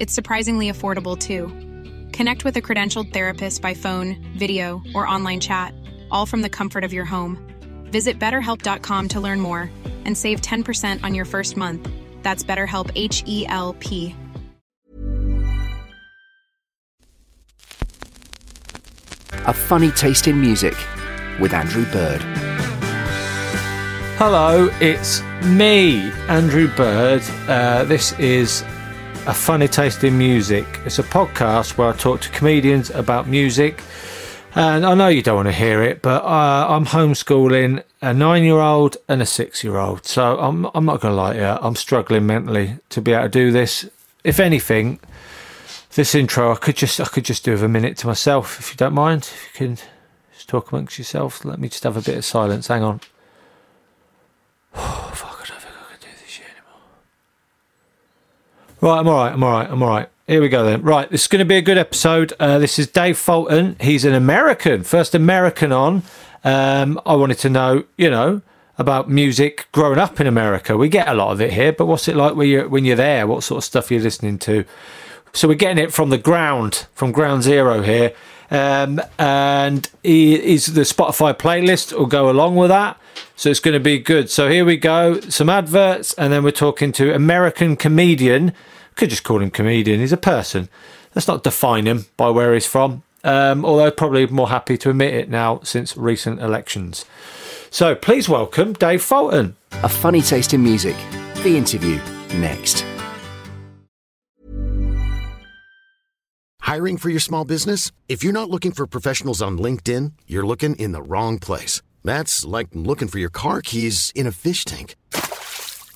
It's surprisingly affordable too. Connect with a credentialed therapist by phone, video, or online chat, all from the comfort of your home. Visit betterhelp.com to learn more and save 10% on your first month. That's BetterHelp H E L P. A funny taste in music with Andrew Bird. Hello, it's me, Andrew Bird. Uh, this is a funny taste in music. It's a podcast where I talk to comedians about music. And I know you don't want to hear it, but uh, I'm homeschooling a nine year old and a six year old. So I'm, I'm not going to lie to you, I'm struggling mentally to be able to do this. If anything, this intro I could just I could just do with a minute to myself, if you don't mind. If you can just talk amongst yourselves, let me just have a bit of silence. Hang on. Oh, fuck, I don't think I can do this shit anymore. Right, I'm all right. I'm all right. I'm all right. Here we go then. Right, this is going to be a good episode. Uh, this is Dave Fulton. He's an American, first American on. Um, I wanted to know, you know, about music growing up in America. We get a lot of it here, but what's it like when you're when you're there? What sort of stuff are you're listening to? So we're getting it from the ground, from ground zero here. Um, and is the Spotify playlist will go along with that. So it's going to be good. So here we go. Some adverts, and then we're talking to American comedian. Could just call him comedian. He's a person. Let's not define him by where he's from. Um, although probably more happy to admit it now since recent elections. So please welcome Dave Fulton. A funny taste in music. The interview next. Hiring for your small business? If you're not looking for professionals on LinkedIn, you're looking in the wrong place. That's like looking for your car keys in a fish tank.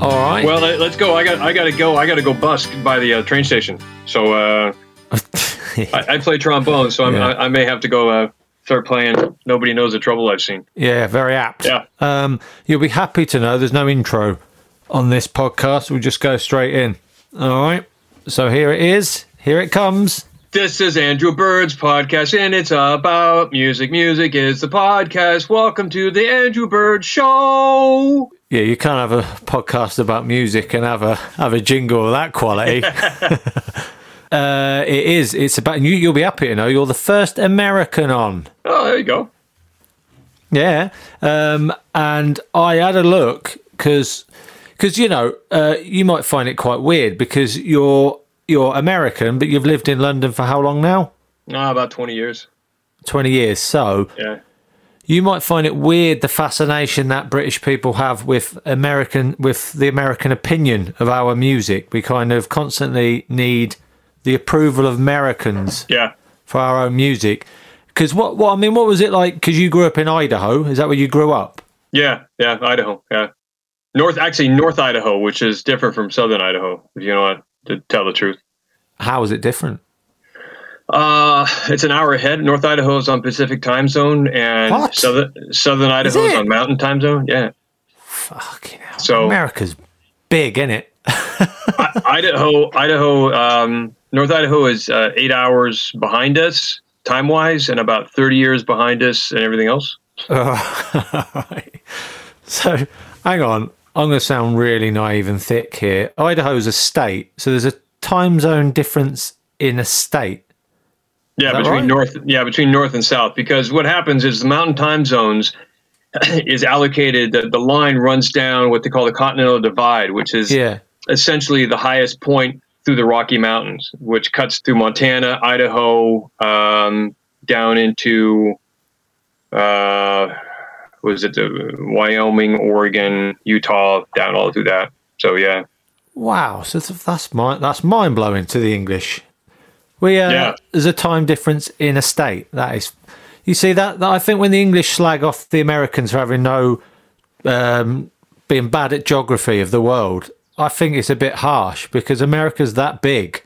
All right. Well, let- let's go. I got I got to go. I got to go busk by the uh, train station. So uh, I, I play trombone, so I'm, Yeah. I, I may have to go uh, start playing. Nobody knows the trouble I've seen. Yeah, very apt. Yeah. Um, you'll be happy to know there's no intro on this podcast. We'll just go straight in. All right. So here it is. Here it comes. This is Andrew Bird's podcast, and it's about music. Music is the podcast. Welcome to the Andrew Bird Show. Yeah, you can't have a podcast about music and have a have a jingle of that quality. uh, it is. It's about you. You'll be happy to know you're the first American on. Oh, there you go. Yeah, um, and I had a look because because you know uh, you might find it quite weird because you're you're American, but you've lived in London for how long now? Ah, about 20 years. 20 years. So Yeah. You might find it weird the fascination that British people have with American with the American opinion of our music. We kind of constantly need the approval of Americans Yeah. for our own music. Because what, what I mean, what was it like? Because you grew up in Idaho, is that where you grew up? Yeah. Yeah. Idaho. Yeah. North, actually, North Idaho, which is different from Southern Idaho, if you know what to tell the truth. How is it different? Uh, it's an hour ahead. North Idaho is on Pacific time zone, and What? Southern Southern Idaho is, it? on Mountain time zone. Yeah. Fucking hell. So America's big, isn't it? Idaho, Idaho, um, North Idaho is uh, eight hours behind us time wise, and about thirty years behind us, and everything else. Right. So, hang on. I'm going to sound really naive and thick here. Idaho's a state, so there's a time zone difference in a state. Yeah, between right? north, yeah, between north and south. Because what happens is the mountain time zones is allocated. The, the line runs down what they call the Continental Divide, which is Yeah. essentially the highest point through the Rocky Mountains, which cuts through Montana, Idaho, um, down into uh, was it the Wyoming, Oregon, Utah, down all through that. So yeah, Wow. So that's mind that's mind blowing to the English. We uh, Yeah. there's a time difference in a state. That is, you see that, that I think when the English slag off the Americans for having no um, being bad at geography of the world, I think it's a bit harsh because America's that big.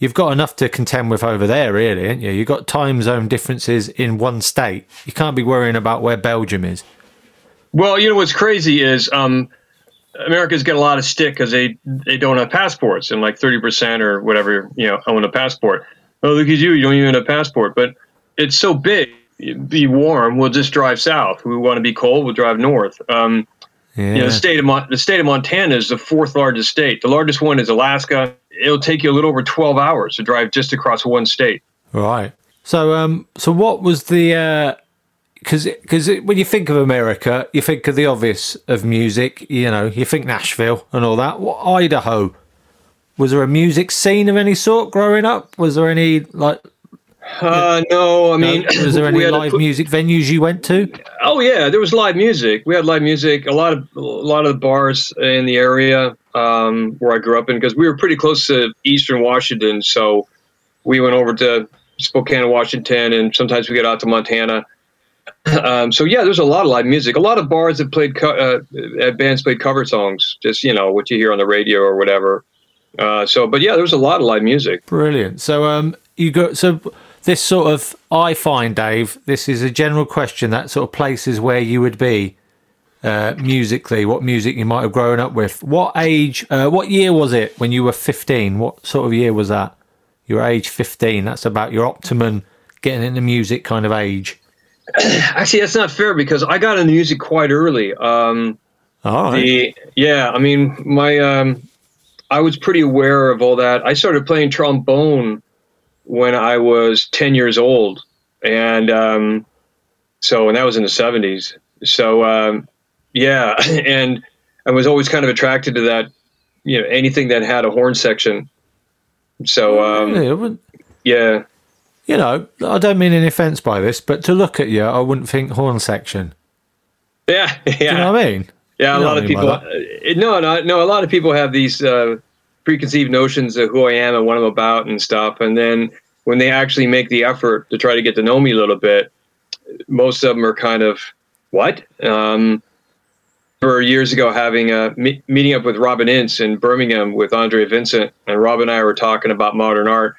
You've got enough to contend with over there, really, ain't you? You've got time zone differences in one state. You can't be worrying about where Belgium is. Well, you know what's crazy is um, America's got a lot of stick because they they don't have passports, and like thirty percent or whatever you know own a passport. Oh, look at you! You don't even have a passport, but it's so big. Be warm, we'll just drive south. We want to be cold, we'll drive north. Um, Yeah. you know, the state of Mon- the state of Montana is the fourth largest state. The largest one is Alaska. It'll take you a little over twelve hours to drive just across one state. Right. So, um, so what was the? Because because when you think of America, you think of the obvious of music. You know, you think Nashville and all that. What Idaho? Was there a music scene of any sort growing up? Was there any like? Uh, no, I mean, was there any we had to live music venues you went to? Oh yeah, there was live music. We had live music. A lot of a lot of the bars in the area um, where I grew up in, because we were pretty close to Eastern Washington, so we went over to Spokane, Washington, and sometimes we get out to Montana. Um, so yeah, there's a lot of live music. A lot of bars that played co- uh, bands played cover songs, just you know what you hear on the radio or whatever. Uh, so, but yeah, there's a lot of live music. Brilliant. So, um, you go. So, this sort of, I find, Dave, this is a general question that sort of places where you would be uh, musically, what music you might have grown up with. What age, uh, what year was it when you were 15? What sort of year was that? Your age 15. That's about your optimum getting into music kind of age. Actually, that's not fair because I got into music quite early. Um, right. The yeah, I mean, my um, I was pretty aware of all that. I started playing trombone when I was ten years old, and um, so and that was in the seventies. So um, yeah, and I was always kind of attracted to that. You know, anything that had a horn section. So um, Really, I wouldn't- yeah, you know, I don't mean any offence by this, but to look at you, I wouldn't think horn section. yeah, yeah. Do you know what I mean? Yeah, You a lot of I mean by people. uh, No, no, no. A lot of people have these uh, preconceived notions of who I am and what I'm about and stuff, and then when they actually make the effort to try to get to know me a little bit, most of them are kind of what. Um, for years ago, having a me- meeting up with Robin Ince in Birmingham with Andre Vincent, and Rob and I were talking about modern art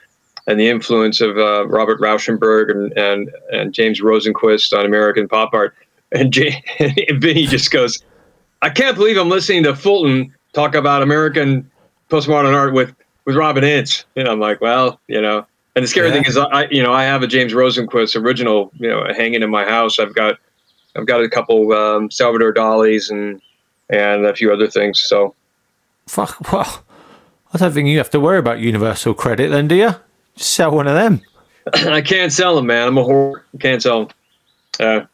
and the influence of uh, Robert Rauschenberg and, and and James Rosenquist on American pop art. And, Jay, and Vinny just goes, I can't believe I'm listening to Fulton talk about American postmodern art with with Robin Ince. And I'm like, well, you know. And the scary Yeah. thing is, I you know I have a James Rosenquist original, you know, hanging in my house. I've got I've got a couple um, Salvador Dali's and and a few other things. So Fuck, well, I don't think you have to worry about universal credit then, do you? Sell one of them. I can't sell them, man. I'm a whore. Can't sell them. Uh,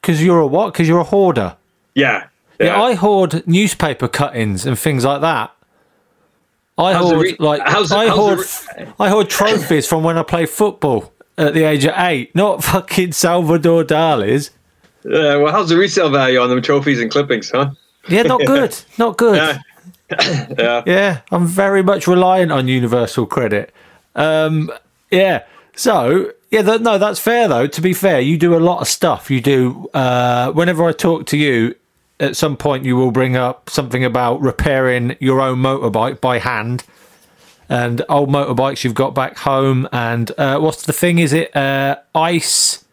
Because you're a what? Because you're a hoarder. yeah. Yeah. I hoard newspaper cuttings and things like that. I How's hoard re- like how's I how's hoard re- I hoard trophies from when I play football at the age of eight, not fucking Salvador Dali's. Uh, well, how's the resale value on them trophies and clippings, huh? Yeah, not good, not good. Yeah. yeah. Yeah, I'm very much reliant on universal credit. Um, yeah, so yeah, th- no, that's fair though. To be fair, you do a lot of stuff. You do. Uh, whenever I talk to you, at some point you will bring up something about repairing your own motorbike by hand and old motorbikes you've got back home. And uh, what's the thing? Is it uh, ice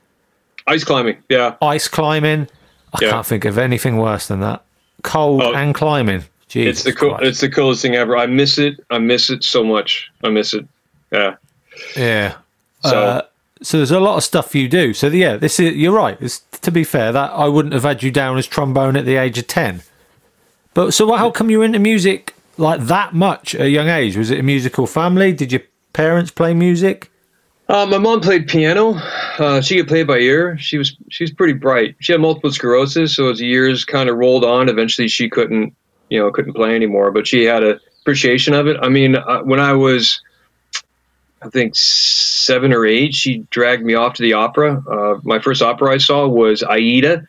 Ice climbing. Yeah. ice climbing? I Yeah. can't think of anything worse than that. Cold Oh. and climbing. Jesus It's the cool. It's the coolest thing ever. I miss it. I miss it so much. I miss it. Yeah. Yeah. So Uh, so there's a lot of stuff you do. So yeah, this is you're right. It's, to be fair, that I wouldn't have had you down as trombone at the age of ten. But so how come you were into music like that much at a young age? Was it a musical family? Did your parents play music? uh, my mom played piano. Uh, she could play by ear. She was she was pretty bright. She had multiple sclerosis, so as the years kind of rolled on, eventually she couldn't you know couldn't play anymore. But she had a appreciation of it. I mean, uh, when I was I think seven or eight, she dragged me off to the opera. Uh, my first opera I saw was Aida,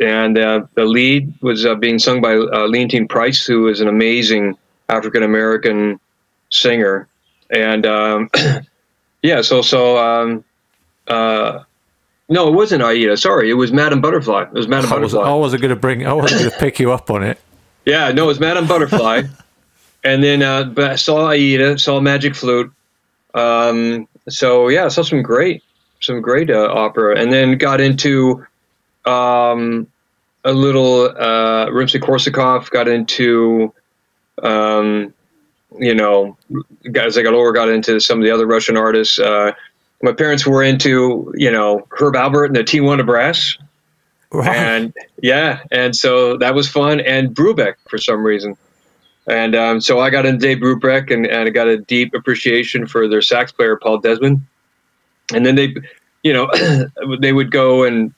and uh, the lead was uh, being sung by uh, Leontyne Price, who is an amazing African American singer. And um, yeah, so so um, uh, no, it wasn't Aida. Sorry, it was Madame Butterfly. It was Madame I, was, Butterfly. I wasn't going to bring. I wasn't going to pick you up on it. Yeah, no, it was Madame Butterfly. and then uh, saw Aida, saw Magic Flute. Um, so yeah, saw some great, some great uh, opera, and then got into um, a little uh, Rimsky-Korsakov. Got into, um, you know, as I got got into some of the other Russian artists. Uh, my parents were into, you know, Herb Alpert and the Tijuana Brass. And yeah, and so that was fun. And Brubeck for some reason. And um, so I got into Dave Brubeck and, and I got a deep appreciation for their sax player, Paul Desmond. And then they, you know, they would go and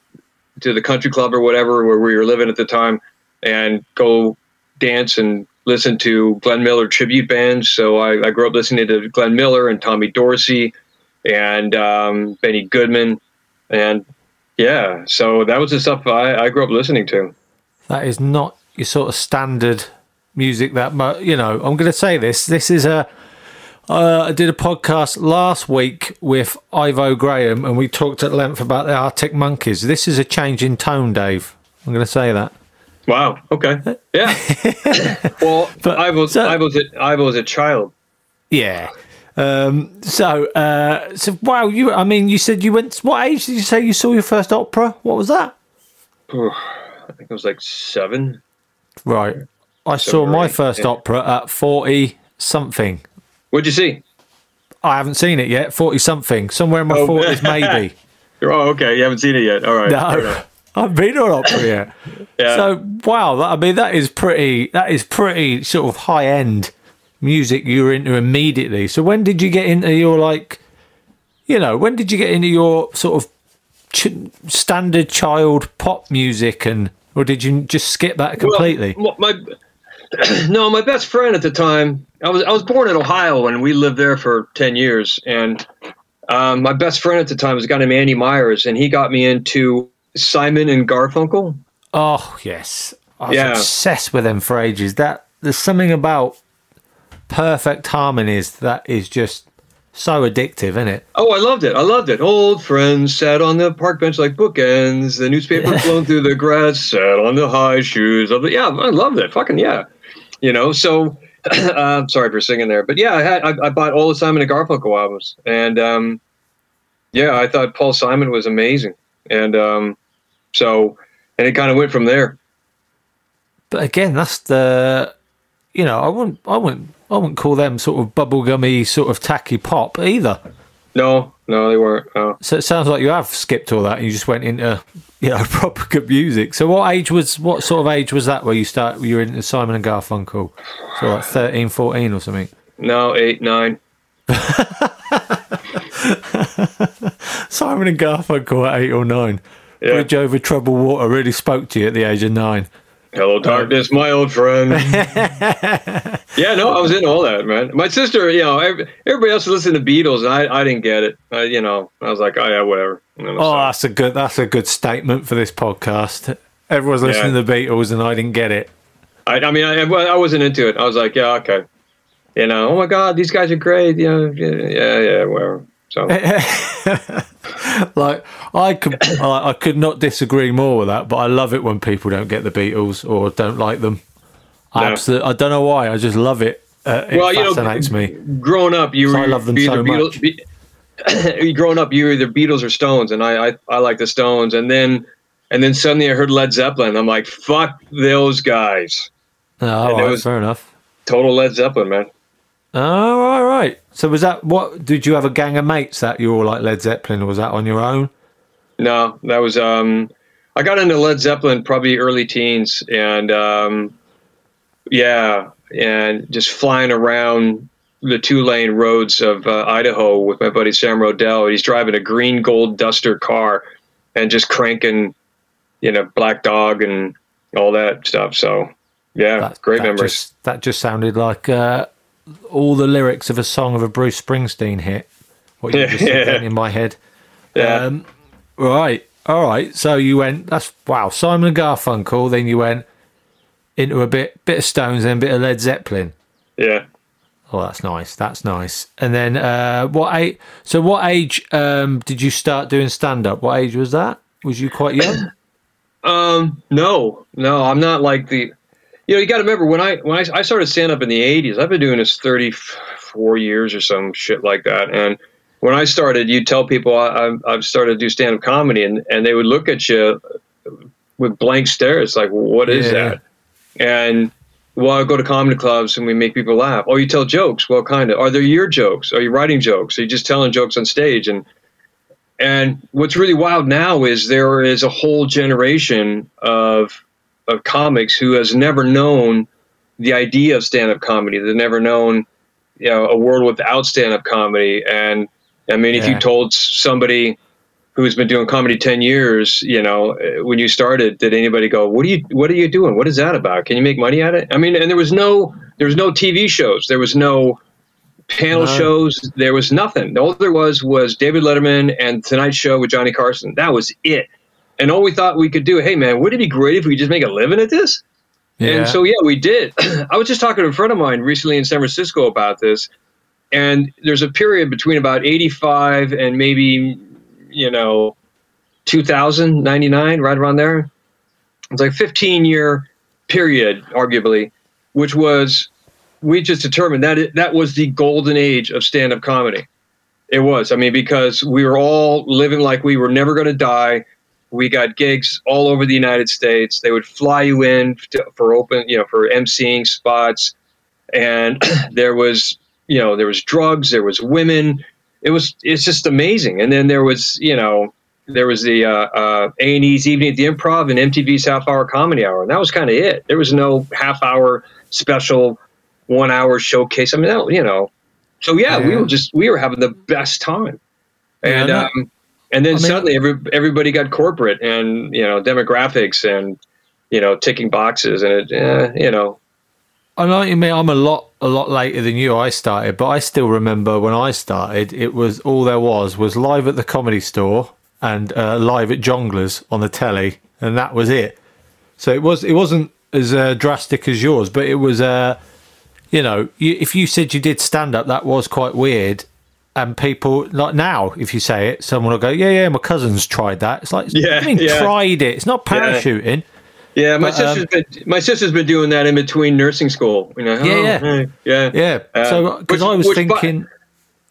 to the country club or whatever where we were living at the time and go dance and listen to Glenn Miller tribute bands. So I, I grew up listening to Glenn Miller and Tommy Dorsey and um, Benny Goodman. And yeah, so that was the stuff I, I grew up listening to. That is not your sort of standard music. That mu- you know, I'm going to say this. This is a. Uh, I did a podcast last week with Ivo Graham, and we talked at length about the Arctic Monkeys. This is a change in tone, Dave. I'm going to say that. Wow. Okay. Yeah. well, I was I was a, I was a child. Yeah. Um, so, uh, so wow, you. I mean, you said you went. What age did you say you saw your first opera? What was that? I think it was like seven. Right. I saw my first yeah. opera at forty something. What'd you see? I haven't seen it yet. Forty something, somewhere in my Oh, forties, maybe. Oh, okay. You haven't seen it yet. All right. No. I've been to an opera yet. Yeah. So wow, that, I mean that is pretty. That is pretty sort of high end music you were into immediately. So when did you get into your like, you know, when did you get into your sort of ch- standard child pop music and or did you just skip that completely? Well, my no, my best friend at the time. I was I was born in Ohio and we lived there for ten years. And um, my best friend at the time was a guy named Andy Myers, and he got me into Simon and Garfunkel. Oh yes, I was Yeah. obsessed with them for ages. That there's something about perfect harmonies that is just so addictive, isn't it? Oh, I loved it. I loved it. Old friends sat on the park bench like bookends. The newspaper flown through the grass, sat on the high shoes of the. Yeah, I loved it. Fucking yeah. You know, so uh, sorry for singing there, but yeah, I had I, I bought all the Simon and Garfunkel albums, and um, yeah, I thought Paul Simon was amazing, and um, so and it kind of went from there. But again, that's the you know I wouldn't I wouldn't I wouldn't call them sort of bubblegummy sort of tacky pop either. No, no, they weren't. No. So it sounds like you have skipped all that and you just went into you know proper good music. So what age was what sort of age was that where you start you were into Simon and Garfunkel? So like 13, 14 or something. No, eight, nine. Simon and Garfunkel at eight or nine. Yeah. Bridge over troubled water really spoke to you at the age of nine. Hello, uh, darkness, my old friend. yeah, no, I was into all that, man. My sister, you know, everybody else listened to Beatles, and I, I didn't get it. I, you know, I was like, oh yeah, whatever. And then I Oh, stopped. that's a good. That's a good statement for this podcast. Everyone's listening Yeah. to the Beatles, and I didn't get it. I, I mean, I, I wasn't into it. I was like, yeah, okay. You know, oh my god, these guys are great. You know, yeah, yeah, yeah whatever. So Like I could, I, I could not disagree more with that. But I love it when people don't get the Beatles or don't like them. I absolutely, I don't know why. I just love it. Uh, it Well, you know, fascinates me. growing up, you were I love them so either Beatles, Be, growing up, you were either Beatles or Stones, and I, I I like the Stones, and then and then suddenly I heard Led Zeppelin. I'm like, fuck those guys. Oh, all right, fair enough. Total Led Zeppelin, man. Oh, all right. So was that what? Did you have a gang of mates that you all like Led Zeppelin, or was that on your own? No, that was um I got into Led Zeppelin probably early teens and um yeah, and just flying around the two lane roads of uh, Idaho with my buddy Sam Rodell. He's driving a green gold duster car and just cranking, you know, Black Dog and all that stuff. So yeah, That, great that memories. Just, that just sounded like uh, all the lyrics of a song of a Bruce Springsteen hit. What you just Yeah. in my head. Yeah. Um, right. All right. So you went. That's wow. Simon Garfunkel. Then you went into a bit, bit of Stones, then a bit of Led Zeppelin. yeah. Oh, that's nice. That's nice. And then uh, what age? So what age um, did you start doing stand up? What age was that? Was you quite young? Um, no, no, I'm not like the. You know, you got to remember when I when I, I started stand up in the '80s. I've been doing this 34 years or some shit like that. And when I started, you'd tell people I, I've- I've started to do stand up comedy, and and they would look at you with blank stares, like, "What is Yeah. that?" And well, I go to comedy clubs and we make people laugh. Oh, you tell jokes? Well, kind of. Are they your jokes? Are you writing jokes? Are you just telling jokes on stage? And and what's really wild now is there is a whole generation of of comics who has never known the idea of stand up comedy. They've never known you know a world without stand up comedy. And I mean, if you told somebody who's been doing comedy 10 years, you know, uh, when you started, did anybody go, what are you, what are you doing? What is that about? Can you make money at it? I mean, and there was no, there was no TV shows. There was no panel No. shows. There was nothing. All there was was David Letterman and Tonight Show with Johnny Carson. That was it. And all we thought we could do, hey man, wouldn't it be great if we just make a living at this? And so, yeah, we did. I was just talking to a friend of mine recently in San Francisco about this. And there's a period between about 85 and maybe, you know, 2000, 99, right around there. It's like 15 year period, arguably, which was, we just determined that it, that was the golden age of stand up comedy. It was. I mean, because we were all living like we were never going to die. We got gigs all over the United States. They would fly you in to, for open, you know, for emceeing spots, and there was, you know, there was drugs, there was women. It was, it's just amazing. And then there was, you know, there was the uh, uh, A&E's Evening at the Improv and MTV's Half Hour Comedy Hour, and that was kind of it. There was no half hour special, one hour showcase. I mean, that, you know, so yeah, we were just we were having the best time, Yeah, and no. um, and then I mean- suddenly every, everybody got corporate and you know demographics and you know ticking boxes and it eh, you know I know what you mean. I'm a lot a lot later than you. I started, but I still remember when I started. It was all there was was live at the comedy store and uh, live at Jongleurs on the telly, and that was it. So it was it wasn't as uh, drastic as yours, but it was. Uh, you know, you, if you said you did stand up, that was quite weird. And people like now, if you say it, someone will go, "Yeah, yeah, my cousin's tried that." It's like, Yeah, I mean, yeah. tried it. It's not parachuting. yeah my But, um, sister's been my sister's been doing that in between nursing school you know Yeah, oh, yeah. yeah Yeah. Uh, so because which- I was which by- thinking,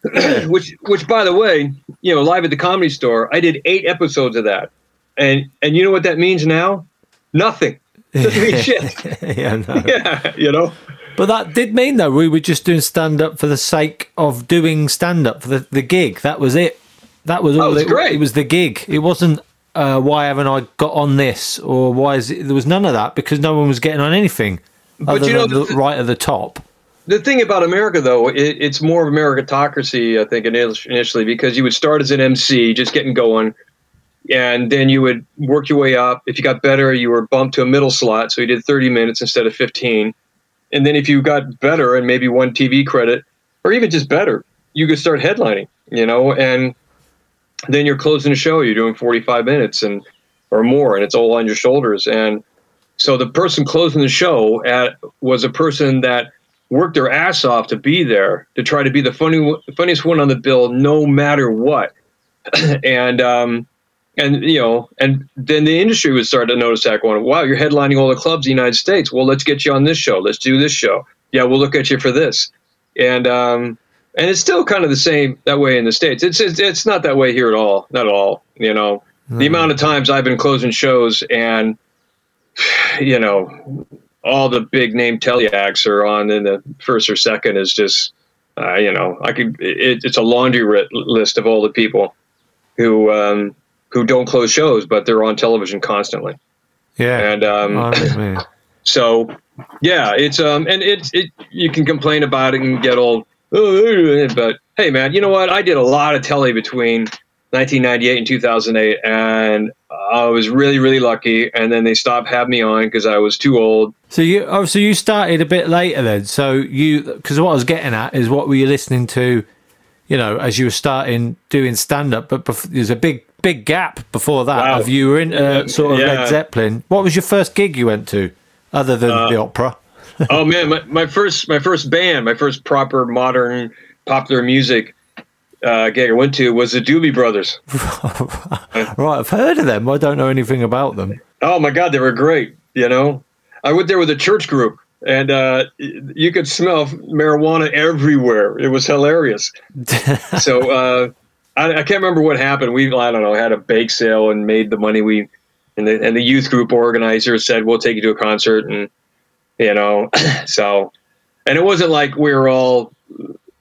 which which by the way you know live at the comedy store I did eight episodes of that and and you know what that means now nothing doesn't mean shit yeah, no. yeah you know But that did mean though we were just doing stand up for the sake of doing stand up for the, the gig. That was it. That was all. was it, great. it was the gig. It wasn't uh, why haven't I got on this or why is it, there was none of that because no one was getting on anything. But you know, than the, the- right at the top. The thing about America, though, it, it's more of a meritocracy, I think, initially, because you would start as an MC, just getting going. and then you would work your way up. If you got better, you were bumped to a middle slot, so you did 30 minutes instead of 15. And then if you got better and maybe one TV credit, or even just better, you could start headlining. You know, and then you're closing a show. You're doing 45 minutes and or more, and it's all on your shoulders. And so the person closing the show at was a person that worked their ass off to be there to try to be the funny funniest one on the bill, no matter what. and um, and you know, and then the industry would start to notice that going, wow, you're headlining all the clubs in the United States. Well, let's get you on this show. Let's do this show. Yeah, we'll look at you for this. And um, and it's still kind of the same that way in the states. It's it's, it's not that way here at all. Not at all. You know, mm. the amount of times I've been closing shows and you know all the big name telly acts are on in the first or second is just uh, you know I could it, it's a laundry list of all the people who um, who don't close shows, but they're on television constantly. Yeah, and um, so yeah, it's um, and it's it. You can complain about it and get all, oh, but hey, man, you know what? I did a lot of telly between 1998 and 2008, and I was really, really lucky. And then they stopped having me on because I was too old. So you, oh, so you started a bit later then. So you, because what I was getting at is what were you listening to? You know, as you were starting doing stand up, but bef- there's a big big gap before that wow. of you were in uh, sort of yeah. Led Zeppelin. What was your first gig you went to, other than uh, the opera? oh man, my, my first my first band, my first proper modern popular music uh, gig I went to was the Doobie Brothers. right, I've heard of them. I don't know anything about them. Oh my God, they were great. You know, I went there with a church group, and uh, you could smell marijuana everywhere. It was hilarious. so uh, I, I, can't remember what happened. We I don't know had a bake sale and made the money we and the and the youth group organizer said we'll take you to a concert and you know so and it wasn't like we were all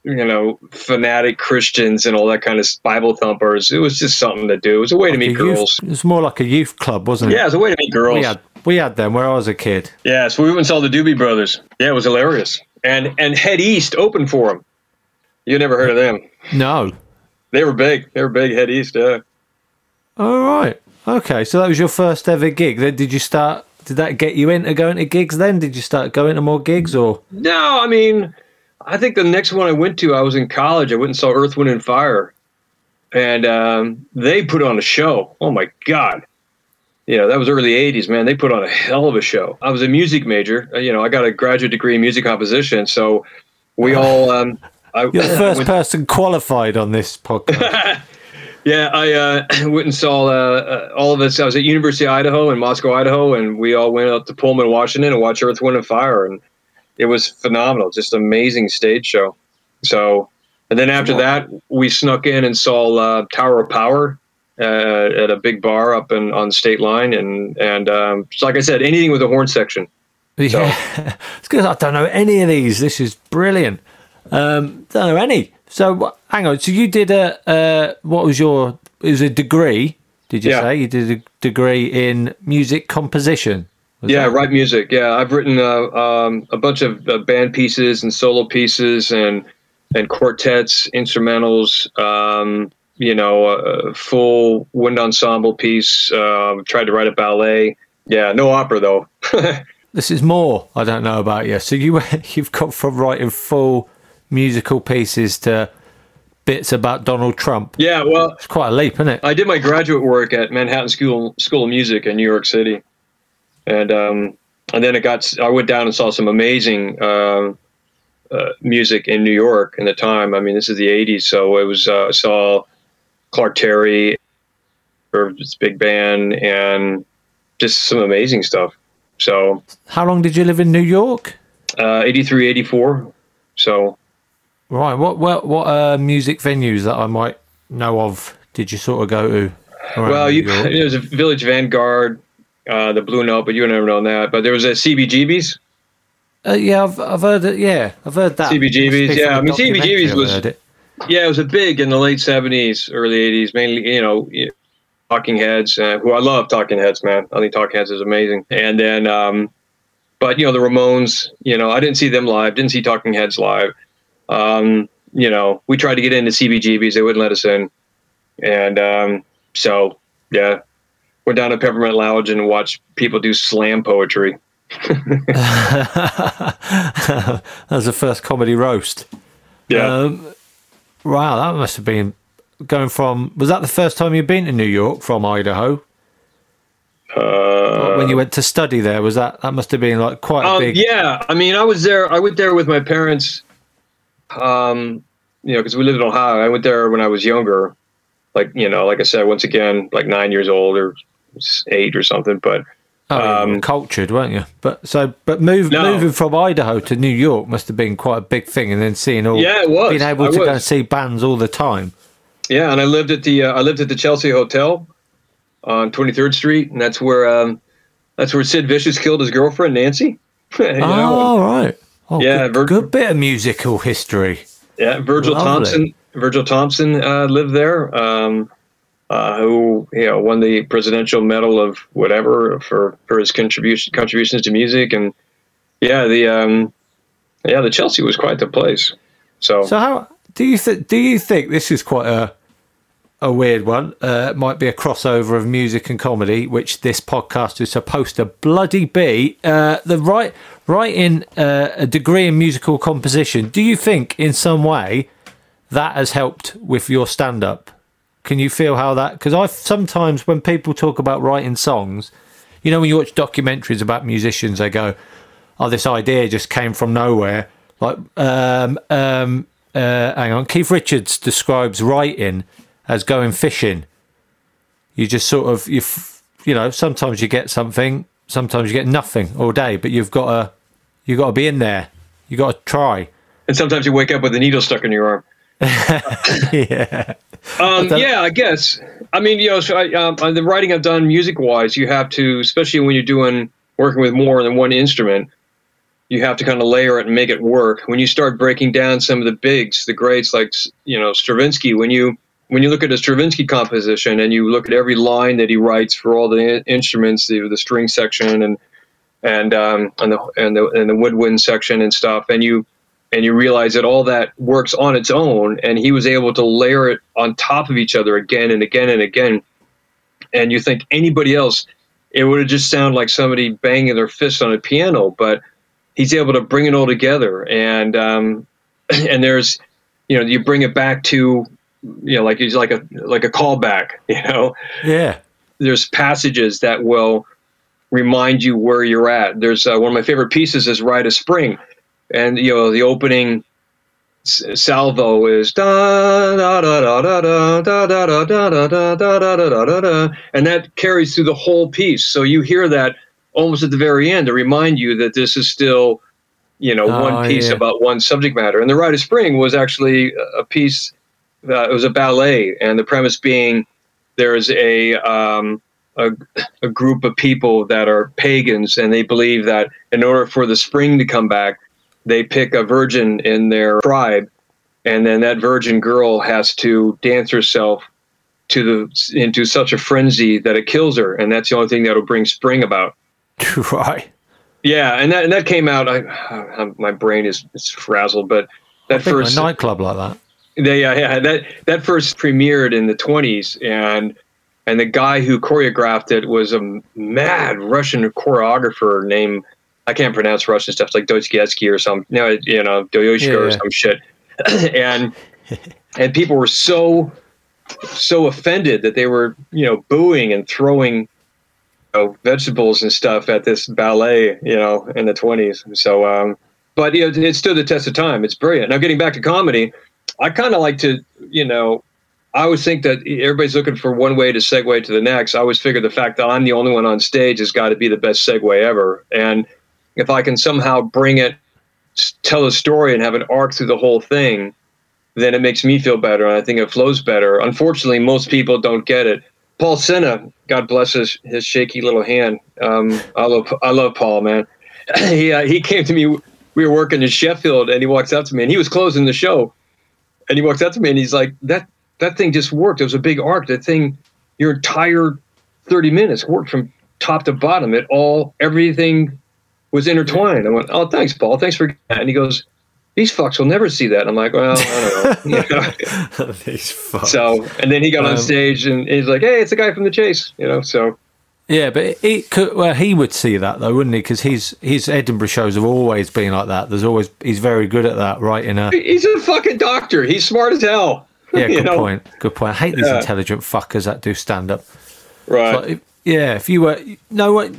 you know fanatic Christians and all that kind of Bible thumpers. It was just something to do. It was a way like to meet girls. it was more like a youth club, wasn't it? Yeah, it was a way to meet girls. We had we had them where I was a kid. Yeah, so we went and saw the Doobie Brothers. Yeah, it was hilarious. And and Head East opened for them. You never heard of them? No. They were big. They were big. Head East. Yeah. All right. Okay. So that was your first ever gig. Then did you start? Did that get you into going to gigs? Then did you start going to more gigs or? No, I mean, I think the next one I went to, I was in college. I went and saw Earth, Wind, and Fire, and um, they put on a show. Oh my god! You know that was early '80s, man. They put on a hell of a show. I was a music major. Uh, you know, I got a graduate degree in music composition, so we all um, I, You're the first went, person qualified on this podcast. yeah, I uh, went and saw uh, uh, all of us. I was at University of Idaho in Moscow, Idaho, and we all went up to Pullman, Washington, and watched Earth, Wind, and Fire, and it was phenomenal. Just amazing stage show. So, and then after that, we snuck in and saw uh, Tower of Power uh, at a big bar up in on State Line, and and um, so like I said, anything with a horn section. Yeah, so. it's because I don't know any of these. This is brilliant. Um, don't know any. So hang on. So you did a uh, what was your? It was a degree. Did you yeah. say you did a degree in music composition? yeah, that? write music. Yeah, I've written uh, um, a bunch of uh, band pieces and solo pieces and and quartets, instrumentals. Um, you know, a full wind ensemble piece. Uh, tried to write a ballet. Yeah, no opera though. this is more. I don't know about you. So you you've got from writing full musical pieces to bits about Donald Trump. Yeah, well, it's quite a leap, isn't it? I did my graduate work at Manhattan School School of Music in New York City, and um, and then it got. I went down and saw some amazing uh, uh, music in New York in the time. I mean, this is the '80s, so it was. Uh, I saw Clark Terry, or this big band, and just some amazing stuff. So, how long did you live in New York? Uh, 83, 84. So, Right. What what what uh, music venues that I might know of did you sort of go to? Well, you, there was a Village Vanguard, uh, the Blue Note, but you never known that. But there was a CBGB's. Uh, yeah, I've, I've heard it. Yeah, I've heard that. CBGB's. Yeah, I mean CBGB's was. Yeah, it was a big in the late seventies, early eighties, mainly. You know, Talking Heads, uh, who I love. Talking Heads, man. I think Talking Heads is amazing. And then, um, but you know, the Ramones. You know, I didn't see them live. Didn't see Talking Heads live. Um, you know, we tried to get into CBGBs, they wouldn't let us in, and um, so Yeah, went down to Peppermint Lounge and watched people do slam poetry. that was the first comedy roast. Yeah. Um, wow, that must have been going from. Was that the first time you'd been to New York from Idaho? Uh, when you went to study there, was that that must have been like quite a Um, big? yeah, I mean, I was there. I went there with my parents. Um, you know, because we lived in Ohio. I went there when I was younger, like you know, like I said, once again, like nine years old or eight or something. But Oh, um, cultured, weren't you? But so, but move, No. moving from Idaho to New York must have been quite a big thing, and then seeing all, Yeah, it was. being able I to go and see bands all the time. yeah, and I lived at the uh, I lived at the Chelsea Hotel on Twenty Third Street, and that's where um, that's where Sid Vicious killed his girlfriend Nancy. You know, oh, right. Oh, Yeah, good, Vir- good bit of musical history. Yeah, Virgil Lovely. Thomson. Virgil Thomson uh, lived there. Um, uh, who you know won the presidential medal of whatever for for his contribution contributions to music and yeah the um, yeah the Chelsea was quite the place. So, So how do you th- do you think this is quite a a weird one? Uh, might be a crossover of music and comedy, which this podcast is supposed to bloody be. Uh, the right writing uh, a degree in musical composition. Do you think in some way that has helped with your stand up? Can you feel how that? Because I sometimes when people talk about writing songs, you know, when you watch documentaries about musicians, they go, "Oh, this idea just came from nowhere." Like, um, um, uh, hang on, Keith Richards describes writing as going fishing. You just sort of you, f- you know, sometimes you get something, sometimes you get nothing all day, but you've got to, you got to be in there. You got to try. and sometimes you wake up with a needle stuck in your arm. yeah. Um, don't- yeah, I guess. I mean, you know, so I, um, on the writing I've done music wise, you have to, especially when you're doing working with more than one instrument, you have to kind of layer it and make it work. When you start breaking down some of the bigs, the greats like you know Stravinsky, when you when you look at a Stravinsky composition and you look at every line that he writes for all the in- instruments, the, the string section and and um, and the and the and the woodwind section and stuff, and you and you realize that all that works on its own, and he was able to layer it on top of each other again and again and again. And you think anybody else, it would have just sounded like somebody banging their fist on a piano, but he's able to bring it all together. And um, and there's, you know, you bring it back to, you know, like he's like a like a callback. You know, Yeah. there's passages that will remind you where you're at. There's uh, one of my favorite pieces is Rite of Spring, and you know the opening salvo is da da da da da da da da da da da da da da da da da, and that carries through the whole piece. So you hear that almost at the very end to remind you that this is still, you know, one piece about one subject matter. And the Rite of Spring was actually a piece. Uh, it was a ballet, and the premise being there is a um, a, a group of people that are pagans, and they believe that in order for the spring to come back, they pick a virgin in their tribe, and then that virgin girl has to dance herself to the into such a frenzy that it kills her, and that's the only thing that'll bring spring about. right. Yeah, and that and that came out. I, I my brain is, is frazzled, but that first a nightclub like that. They yeah, yeah that that first premiered in the 20s and and the guy who choreographed it was a mad Russian choreographer named I can't pronounce Russian stuff like Dostoevsky or some no you know Dostoevsky Yeah, or yeah. some shit and and people were so so offended that they were you know booing and throwing you know, vegetables and stuff at this ballet you know in the 20s so um but you know, it stood the test of time. It's brilliant. Now, getting back to comedy, I kind of like to, you know, I always think that everybody's looking for one way to segue to the next. I always figure the fact that I'm the only one on stage has got to be the best segue ever. And if I can somehow bring it, tell a story and have an arc through the whole thing, then it makes me feel better. And I think it flows better. Unfortunately, most people don't get it. Paul Sinha, God bless his, his shaky little hand. Um, I love I love Paul, man. he uh, he came to me. We were working in Sheffield, and he walks up to me, and he was closing the show, and he walks up to me, and he's like, "That that thing just worked. It was a big arc. That thing, your entire thirty minutes worked from top to bottom. It all everything was intertwined." I went, "Oh, thanks, Paul. Thanks for that." And he goes, these fucks will never see that. And I'm like, well, I don't know. These fucks. so, and then he got on Um, stage and he's like, hey, it's a guy from the Chase, you know. So, Yeah, but it, it could, well, he would see that though, wouldn't he? Because his his Edinburgh shows have always been like that. There's always he's very good at that, writing a he's a fucking doctor. He's smart as hell. yeah. Good know? point. Good point. I hate these Yeah. intelligent fuckers that do stand up. Right. Like, yeah, if you were no, what?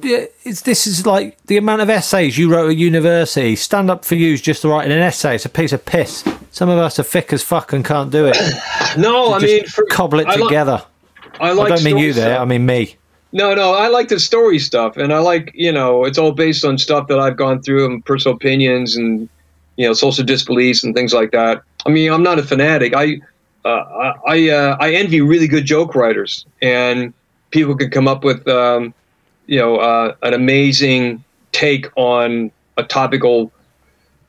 Yeah, it's this is like the amount of essays you wrote at university. Stand up for you is just writing an essay. It's a piece of piss. Some of us are thick as fuck and can't do it. no, I mean, for, cobble it I together. I like I don't mean you there. I mean me. No, no, I like the story stuff, and I like you know it's all based on stuff that I've gone through and personal opinions and you know social disbeliefs and things like that. I mean, I'm not a fanatic. I uh, I I, uh, I envy really good joke writers and people can come up with um, you know uh, an amazing take on a topical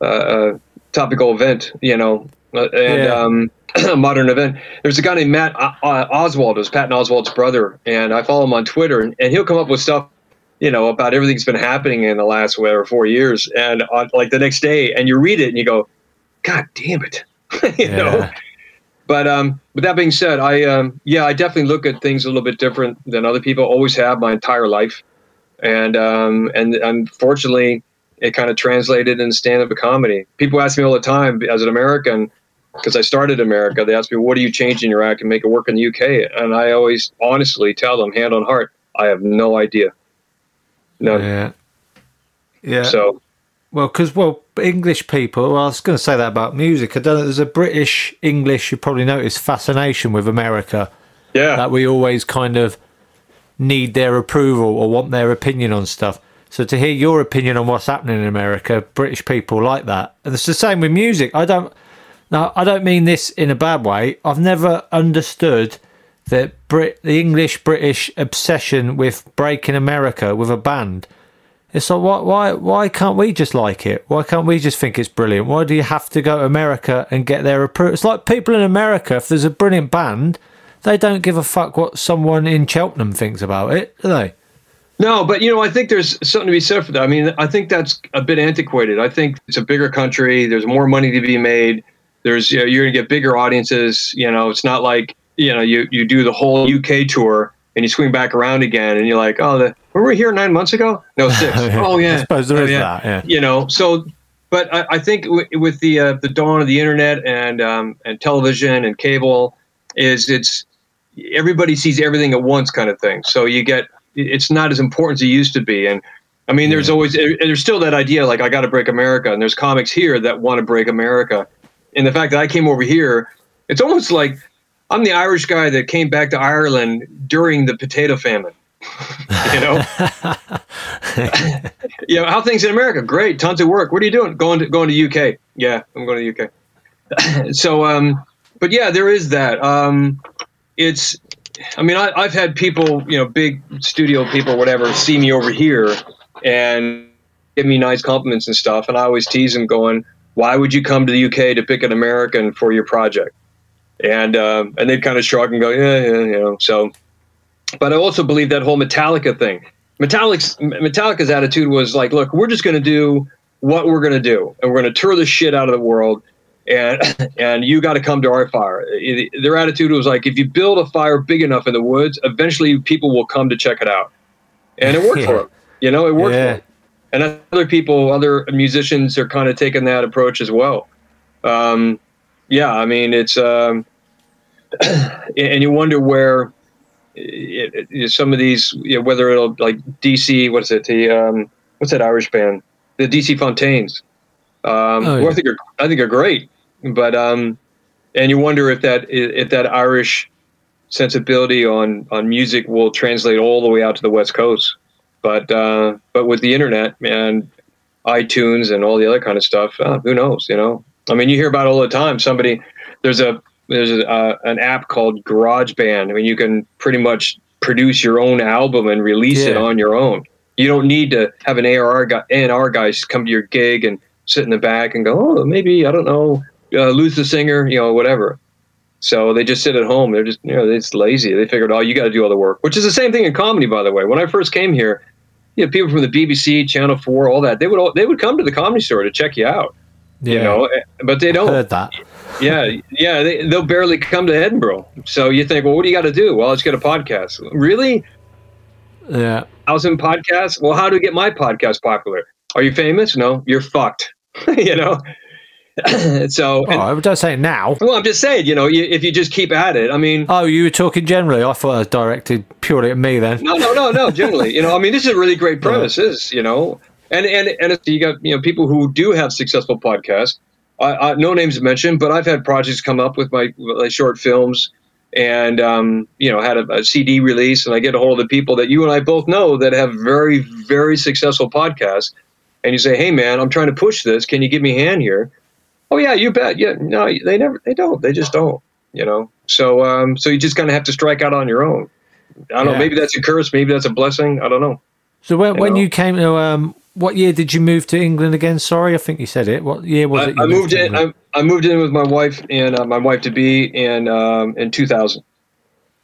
uh, uh, topical event. You know, uh, and Yeah. um, modern event. There's a guy named Matt uh, uh, Oswalt, who's Patton Oswalt's brother, and I follow him on Twitter, and, and he'll come up with stuff, you know, about everything that's been happening in the last whatever four years, and on, like the next day, and you read it and you go, God damn it, you know. But um, but that being said, I um, yeah, I definitely look at things a little bit different than other people. Always have my entire life, and um, and unfortunately, it kind of translated in stand-up comedy. People ask me all the time as an American, because I started America. They ask me, "What do you change in your act and make it work in the UK?" And I always honestly tell them, hand on heart, I have no idea. No. Yeah. Yeah. So Well, because well, English people. Well, I was going to say that about music. I don't know. There's a British English. You probably notice fascination with America. yeah, That we always kind of need their approval or want their opinion on stuff. So to hear your opinion on what's happening in America, British people like that, and it's the same with music. I don't. Now, I don't mean this in a bad way. I've never understood that Brit, the English British obsession with breaking America with a band. It's like why why why can't we just like it? Why can't we just think it's brilliant? Why do you have to go to America and get their approval? It's like people in America. If there's a brilliant band, they don't give a fuck what someone in Cheltenham thinks about it, do they? No, but you know, I think there's something to be said for that. I mean, I think that's a bit antiquated. I think it's a bigger country. There's more money to be made. There's you know, you're going to get bigger audiences. You know, it's not like you know you you do the whole UK tour and you swing back around again and you're like, oh, the, were we here nine months ago? No, six. oh yeah, I suppose there oh, is yeah. that. Yeah. You know, so. But I, I think w- with the uh, the dawn of the internet and um, and television and cable, is it's everybody sees everything at once kind of thing. So you get it's not as important as it used to be. And I mean, there's always there's still that idea like I got to break America, and there's comics here that want to break America. And the fact that I came over here, it's almost like I'm the Irish guy that came back to Ireland during the potato famine. you know, you know how things in America? Great, tons of work. What are you doing? Going to going to UK? Yeah, I'm going to UK. so, um, but yeah, there is that. Um, it's, I mean, I, I've had people, you know, big studio people, whatever, see me over here and give me nice compliments and stuff, and I always tease them, going, "Why would you come to the UK to pick an American for your project?" And um, and they'd kind of shrug and go, "Yeah, yeah, you know." So, but I also believe that whole Metallica thing. Metallic's Metallica's attitude was like, "Look, we're just going to do what we're going to do, and we're going to tour the shit out of the world." and and you got to come to our fire. Their attitude was like, if you build a fire big enough in the woods, eventually people will come to check it out, and it worked for them. You know, it worked Yeah. And other people, other musicians are kind of taking that approach as well. Um, yeah, I mean, it's um, and you wonder where it, it, some of these, you know, whether it'll like DC, what is it? The um, what's that Irish band? The DC Fontaines. Um, Oh, yeah. I think are I think are great, but um, and you wonder if that if that Irish sensibility on on music will translate all the way out to the West Coast. But uh, but with the internet and iTunes and all the other kind of stuff, uh, who knows? You know, I mean, you hear about it all the time. Somebody there's a there's a, uh, an app called GarageBand. I mean, you can pretty much produce your own album and release it on your own. You don't need to have an ARR guy, A&R guys come to your gig and sit in the back and go, oh, maybe I don't know, uh, lose the singer, you know, whatever. So they just sit at home. They're just, you know, they're lazy. They figured, oh, you got to do all the work, which is the same thing in comedy, by the way. When I first came here, you know, people from the BBC, Channel Four, all that, they would all, they would come to the comedy store to check you out. Yeah. You know, eh, but they don't. Heard that. yeah, yeah, they, they'll barely come to Edinburgh. So you think, well, what do you got to do? Well, let's get a podcast. Really? Yeah. I was Thousand podcasts? Well, how do we get my podcast popular? Are you famous? No, you're fucked. you know. so, Oh, I don't say it now. well, I'm just saying, you know, you, if you just keep at it, I mean, Oh, you were talking generally. I thought I was directed purely at me then. no, no, no, no. Generally, you know, I mean, this is a really great premise, is you know, and and and it's- you got you know people who do have successful podcasts. I, I, no names mentioned, but I've had projects come up with my, with my short films, and um, you know, had a, a CD release, and I get a hold of the people that you and I both know that have very, very successful podcasts, and you say, "Hey, man, I'm trying to push this. Can you give me a hand here?" Oh yeah, you bet. Yeah, no, they never, they don't. They just don't. You know. So, um, so you just kind of have to strike out on your own. I don't know. Maybe that's a curse. Maybe that's a blessing. I don't know. So when, You when know. you came to um, what year did you move to England again? Sorry, I think you said it. What year was I, it? I moved to in. I, I moved in with my wife and uh, my wife to be in um, in 2000.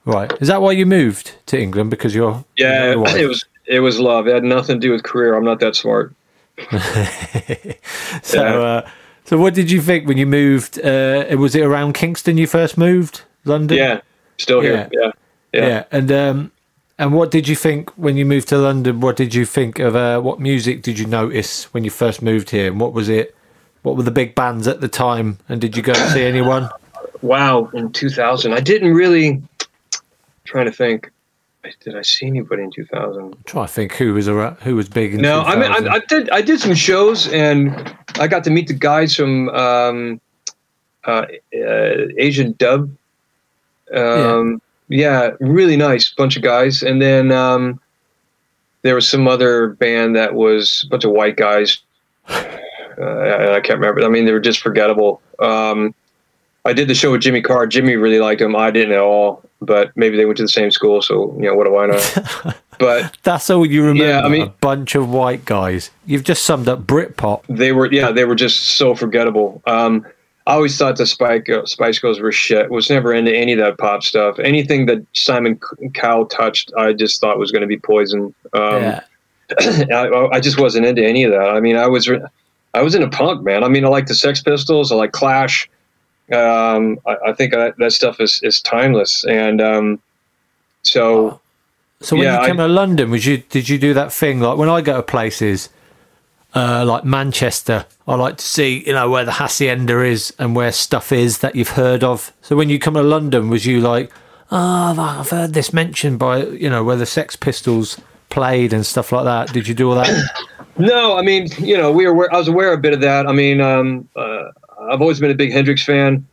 Right. Is that why you moved to England? Because you're Yeah, your it was it was love. It had nothing to do with career. I'm not that smart. So, Yeah. uh, so what did you think when you moved? Uh, was it around Kingston you first moved, London? Yeah, still here. Yeah, yeah. yeah. And um, and what did you think when you moved to London? What did you think of? Uh, what music did you notice when you first moved here? And what was it? What were the big bands at the time? And did you go and see anyone? Wow, in 2000, I didn't really. Trying to think, did I see anybody in 2000? try to think who was around, who was big. No, I mean I, I did I did some shows and I got to meet the guys from um, uh, uh, Asian Dub. Um, yeah. really nice bunch of guys. And then um, there was some other band that was a bunch of white guys. Uh, I, I can't remember. I mean, they were just forgettable. Um, I did the show with Jimmy Carr. Jimmy really liked him. I didn't at all, but maybe they went to the same school, so you know what do I know? but That's all you remember. Yeah, I mean- a bunch of white guys. You've just summed up Britpop. they were yeah they were just so forgettable um i always thought the spike spice girls were shit was never into any of that pop stuff anything that simon cowell touched i just thought was going to be poison um yeah. I, I just wasn't into any of that i mean i was i was into punk man i mean i like the sex pistols i like clash um i, I think that, that stuff is is timeless and um so So when Yeah, you I- came to London, was you did you do that thing like when I go to places uh, like Manchester? I like to see you know where the hacienda is and where stuff is that you've heard of. So when you come to London, was you like, oh, I've heard this mentioned by you know where the Sex Pistols played and stuff like that? Did you do all that? No, I mean, you know, we were. I was aware a bit of that. I mean, um, uh, I've always been a big Hendrix fan,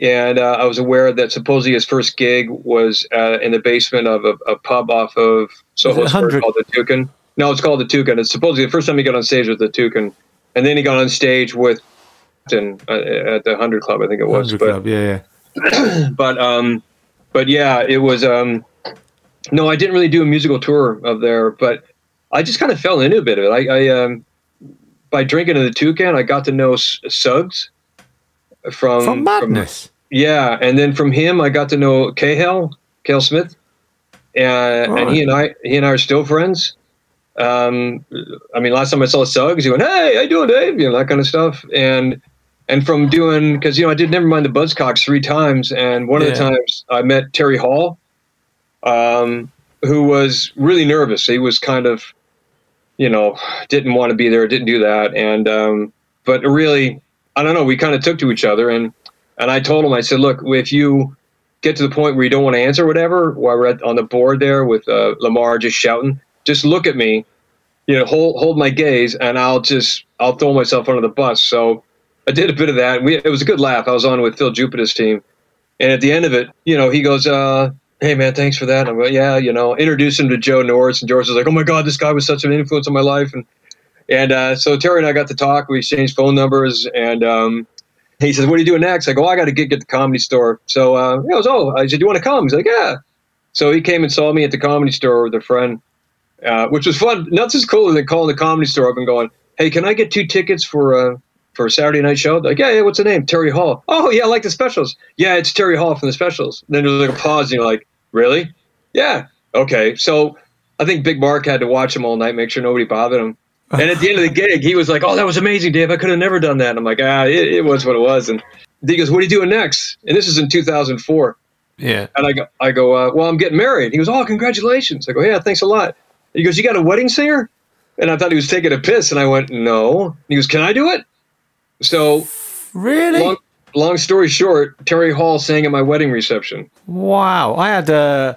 and uh, I was aware that supposedly his first gig was uh, in the basement of a, a pub off of Soho Square called the Toucan. No, it's called the Toucan. It's supposedly the first time he got on stage with the Toucan, and then he got on stage with and, uh, at the Hundred Club, I think it was. 100 But Club, yeah, yeah. but um, but yeah, it was um, no, I didn't really do a musical tour of there, but I just kind of fell into a bit of it. I, I um, by drinking in the Toucan, I got to know S- Suggs from From Madness. yeah, and then from him, I got to know Cathal, Cathal Smyth, uh, and he and I, he and I are still friends. Um, I mean, last time I saw Suggs, he went, "Hey, how you doing, Dave?" You know that kind of stuff, and and from doing because you know I did Nevermind the Buzzcocks three times, and one of the times I met Terry Hall, um, who was really nervous. He was kind of, you know, didn't want to be there, didn't do that, and um, but really, I don't know. We kind of took to each other, and and I told him, I said, look, if you get to the point where you don't want to answer whatever, while we're at, on the board there with uh, Lamarr just shouting, just look at me, you know, hold hold my gaze, and I'll just I'll throw myself under the bus. So I did a bit of that. We, it was a good laugh. I was on with Phill Jupitus's team, and at the end of it, you know, he goes, uh, "Hey man, thanks for that." I'm like, "Yeah, you know," introduce him to Joe Norris, and George was like, "Oh my God, this guy was such an influence on my life," and and uh, so Terry and I got to talk. We exchanged phone numbers, and um, he says, "What are you doing next?" I go, oh, "I got a gig at the comedy store." So uh, he goes, "Oh," I said, "Do you want to come?" He's like, "Yeah." So he came and saw me at the comedy store with a friend, uh, which was fun. Nothing's as cool than calling the comedy store up and going, "Hey, can I get two tickets for uh, for a Saturday night show?" They're like, "Yeah, yeah. What's the name?" Terry Hall. Oh, yeah, I like the specials. Yeah, it's Terry Hall from the specials. then there's like a pause, and you're like, "Really?" Yeah. Okay. So I think Big Mark had to watch him all night, make sure nobody bothered him. And at the end of the gig, he was like, "Oh, that was amazing, Dave. I could have never done that." And I'm like, "Ah, it, it was what it was." And he goes, "What are you doing next?" And this is in 2004. Yeah. And I go, I go, uh, "Well, I'm getting married." He goes, "Oh, congratulations!" I go, "Yeah, thanks a lot." He goes, "You got a wedding singer?" And I thought he was taking a piss, and I went, "No." He goes, "Can I do it?" So, really, long, long story short, Terry Hall sang at my wedding reception. Wow, I had uh,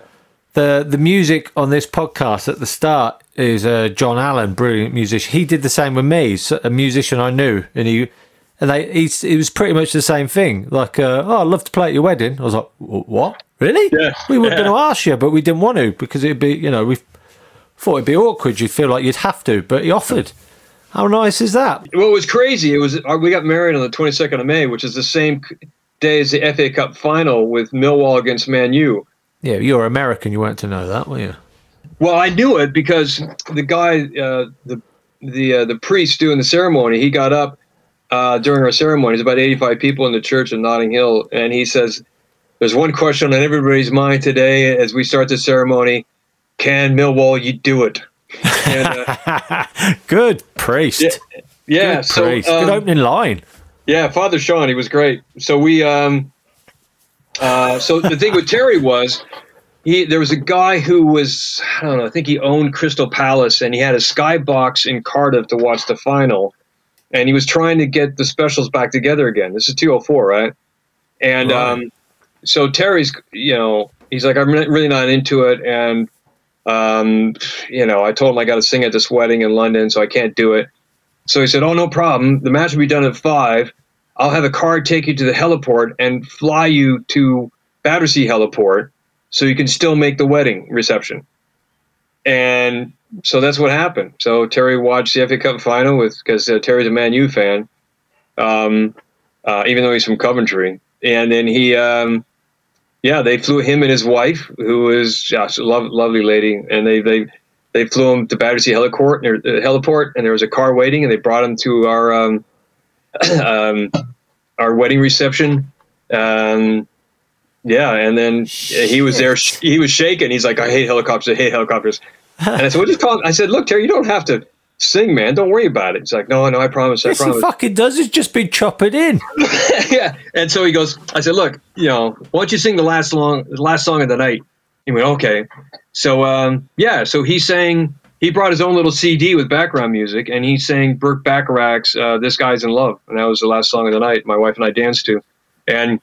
the the music on this podcast at the start is uh, Jon Allen, brilliant musician. He did the same with me, so a musician I knew, and he and they he's, it was pretty much the same thing. Like, uh, oh, I'd love to play at your wedding. I was like, what? Really? Yeah. We were Yeah. going to ask you, but we didn't want to because it'd be, you know, we thought it'd be awkward. You'd feel like you'd have to, but he offered. How nice is that? What was crazy? It was uh, we got married on the 22nd of May, which is the same day as the FA Cup final with Millwall against Man U. Yeah, you're American. You weren't to know that, were you? Well, I knew it because the guy, uh, the the uh, the priest doing the ceremony, he got up uh, during our ceremony. There's about 85 people in the church in Notting Hill, and he says, "There's one question on everybody's mind today as we start the ceremony: Can Millwall you do it?" And, uh, Good priest. Yeah, yeah, Good so, priest. um, Good opening line. Yeah, Father Sean, he was great. So we, um, uh, so the thing with Terry was, he there was a guy who was I don't know, I think he owned Crystal Palace, and he had a skybox in Cardiff to watch the final, and he was trying to get the specials back together again. This is 204, right? And Right. um, so Terry's, you know, he's like, I'm really not into it, and um, you know, I told him I got to sing at this wedding in London, so I can't do it. So he said, "Oh, no problem. The match will be done at five. I'll have a car take you to the heliport and fly you to Battersea Heliport, so you can still make the wedding reception." And so that's what happened. So Terry watched the FA Cup final with because uh, Terry's a Man U fan, um, uh, even though he's from Coventry, and then he. Um, yeah, they flew him and his wife, who is just a lov- lovely lady, and they they they flew him to Battersea Heliport, or, uh, heliport, and there was a car waiting, and they brought him to our um, um, our wedding reception. Um, yeah, and then he was there. He was shaking. He's like, "I hate helicopters. I hate helicopters." And I said, "Well, just call." I said, "Look, Terry, you don't have to sing, man. Don't worry about it." He's like, "No, no, I promise. I Yes, he promise." fucking does. It's just been choppered in. yeah. And so he goes, I said, look, you know, why don't you sing the last long, the last song of the night? He went, okay. So, um, yeah. So he sang, he brought his own little CD with background music and he sang Burt Bacharach's uh, This Guy's in Love. And that was the last song of the night my wife and I danced to. And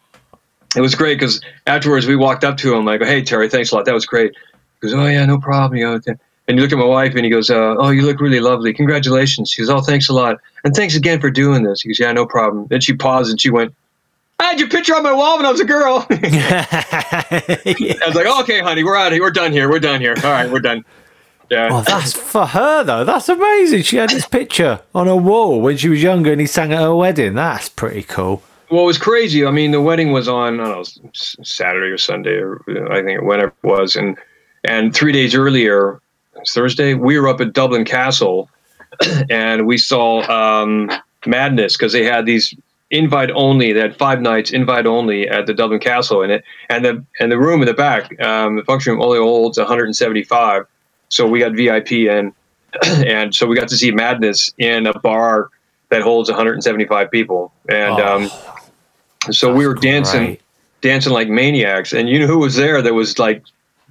it was great because afterwards we walked up to him like, hey, Terry, thanks a lot. That was great. He goes, oh, yeah, no problem. You know, and you look at my wife and he goes, uh, oh, you look really lovely. Congratulations. She goes, oh, thanks a lot. And thanks again for doing this. He goes, yeah, no problem. Then she paused and she went, I had your picture on my wall when I was a girl. I was like, oh, okay, honey, we're out of here. We're done here. We're done here. All right, we're done. Yeah. Well, that's for her though. That's amazing. She had his picture on a wall when she was younger, and he sang at her wedding. That's pretty cool. Well, it was crazy. I mean, the wedding was on I don't know Saturday or Sunday or I think whenever it was, and and three days earlier, Thursday, we were up at Dublin Castle, and we saw um, Madness because they had these invite only. They had five nights invite only at the Dublin Castle, and it and the and the room in the back, um, the function room only holds 175, so we got VIP in, and so we got to see Madness in a bar that holds 175 people, and. Um, so we were dancing, great. dancing like maniacs, and you know who was there that was like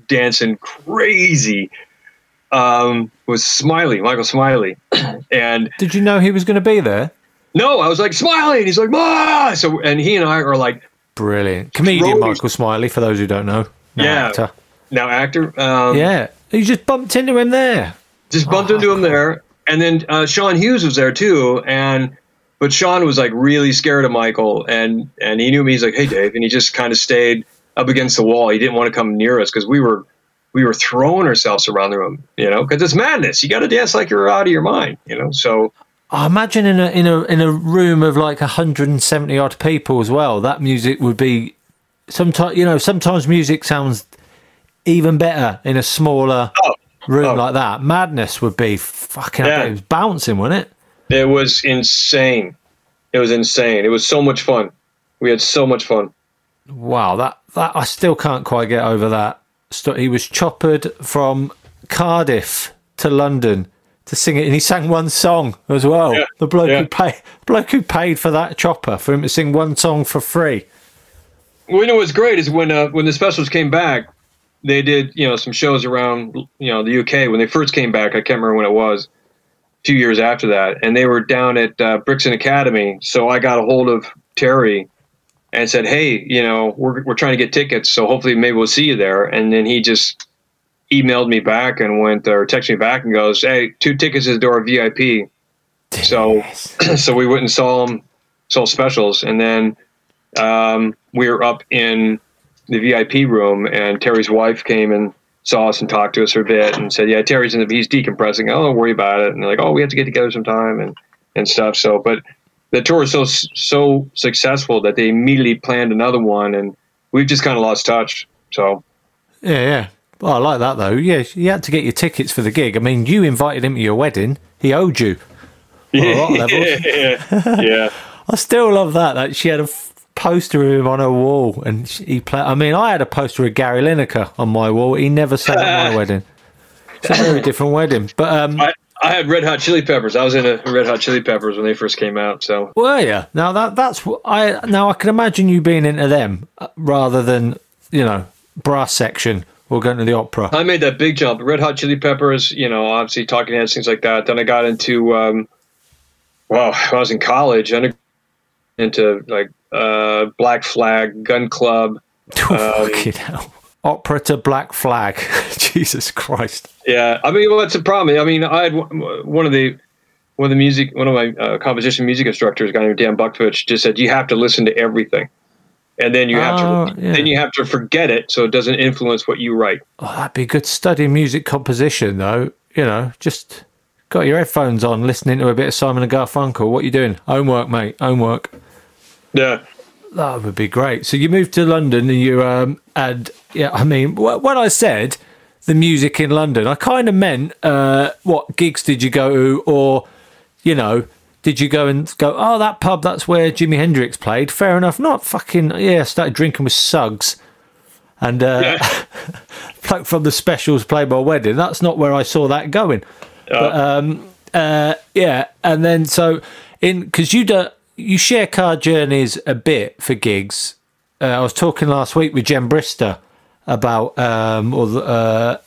dancing crazy? Um, was Smiley, Michael Smiley, and Did you know he was going to be there? no, I was like Smiley, and he's like, "Ma!" So, and he and I are like, Brilliant comedian. Michael Smiley. For those who don't know, No, Yeah. actor. now actor, um, yeah. You just bumped into him there. just bumped into him there, and then uh, Sean Hughes was there too, and but Sean was like really scared of Michael, and and he knew me. He's like, "Hey, Dave," and he just kind of stayed up against the wall. He didn't want to come near us because we were we were throwing ourselves around the room, you know, because it's madness. You got to dance like you're out of your mind, you know. So I imagine in a in a in a room of like 170 odd people as well. That music would be sometimes you know sometimes music sounds even better in a smaller room oh. like that. Madness would be fucking. Yeah. It was bouncing, wasn't it? it was insane. It was insane. It was so much fun. We had so much fun. Wow, that that I still can't quite get over that. He was choppered from Cardiff to London to sing it, and he sang one song as well. Yeah, The bloke yeah. who paid, bloke who paid for that chopper for him to sing one song for free. Well, you know what's great is when uh, when the specials came back, they did you know some shows around you know the UK when they first came back. I can't remember when it was. A few years after that, and they were down at uh, Brixton Academy. So I got a hold of Terry and said, "Hey, you know, we're we're trying to get tickets, so hopefully maybe we'll see you there." And then he just emailed me back and went or texted me back and goes, "Hey, two tickets to the door VIP." So so we went and saw them, saw specials, and then um, we were up in the VIP room, and Terry's wife came and saw us and talked to us for a bit, and said, "Yeah, Terry's in the he's decompressing. Oh, don't worry about it." And they're like, "Oh, we have to get together sometime and and stuff." So, but the tour was so so successful that they immediately planned another one, and we've just kind of lost touch. So Yeah, yeah. Well, I like that though. Yeah, you had to get your tickets for the gig. I mean, you invited him to your wedding. He owed you. On a lot of levels. yeah, yeah. I still love that. That she had a poster of him on a wall, and he played. I mean, I had a poster of Gary Lineker on my wall. He never sang at my wedding. It's a very different wedding. But um, I, I had Red Hot Chili Peppers. I was in a Red Hot Chili Peppers when they first came out. So were you? Now that that's I now I can imagine you being into them uh, rather than you know brass section or going to the opera. I made that big jump. Red Hot Chili Peppers, you know, obviously Talking Heads, things like that. Then I got into, um, well, I was in college, I into like uh, Black Flag, Gun Club. Um, Fucking hell. Opera to Black Flag. Jesus Christ. Yeah, I mean, what's the problem? I mean, I had w- one of the one of the music, one of my uh, composition music instructors, a guy named Dan Buckfitch, just said you have to listen to everything, and then you have Oh, to yeah. then you have to forget it so it doesn't influence what you write. Oh, that'd be good study music composition, though. You know, just got your headphones on, listening to a bit of Simon and Garfunkel. What are you doing? Homework, mate. Homework. Yeah. That would be great. So you moved to London, and you um, and yeah, I mean, wh- when I said the music in London, I kind of meant uh, what gigs did you go to, or you know, did you go and go? Oh, that pub, that's where Jimi Hendrix played. Fair enough. Not fucking yeah. Started drinking with Suggs, and uh, bloke from the specials played my wedding. That's not where I saw that going. But um, uh, yeah, and then so in because you do you share car journeys a bit for gigs. Uh, I was talking last week with Jen Brister about um or uh,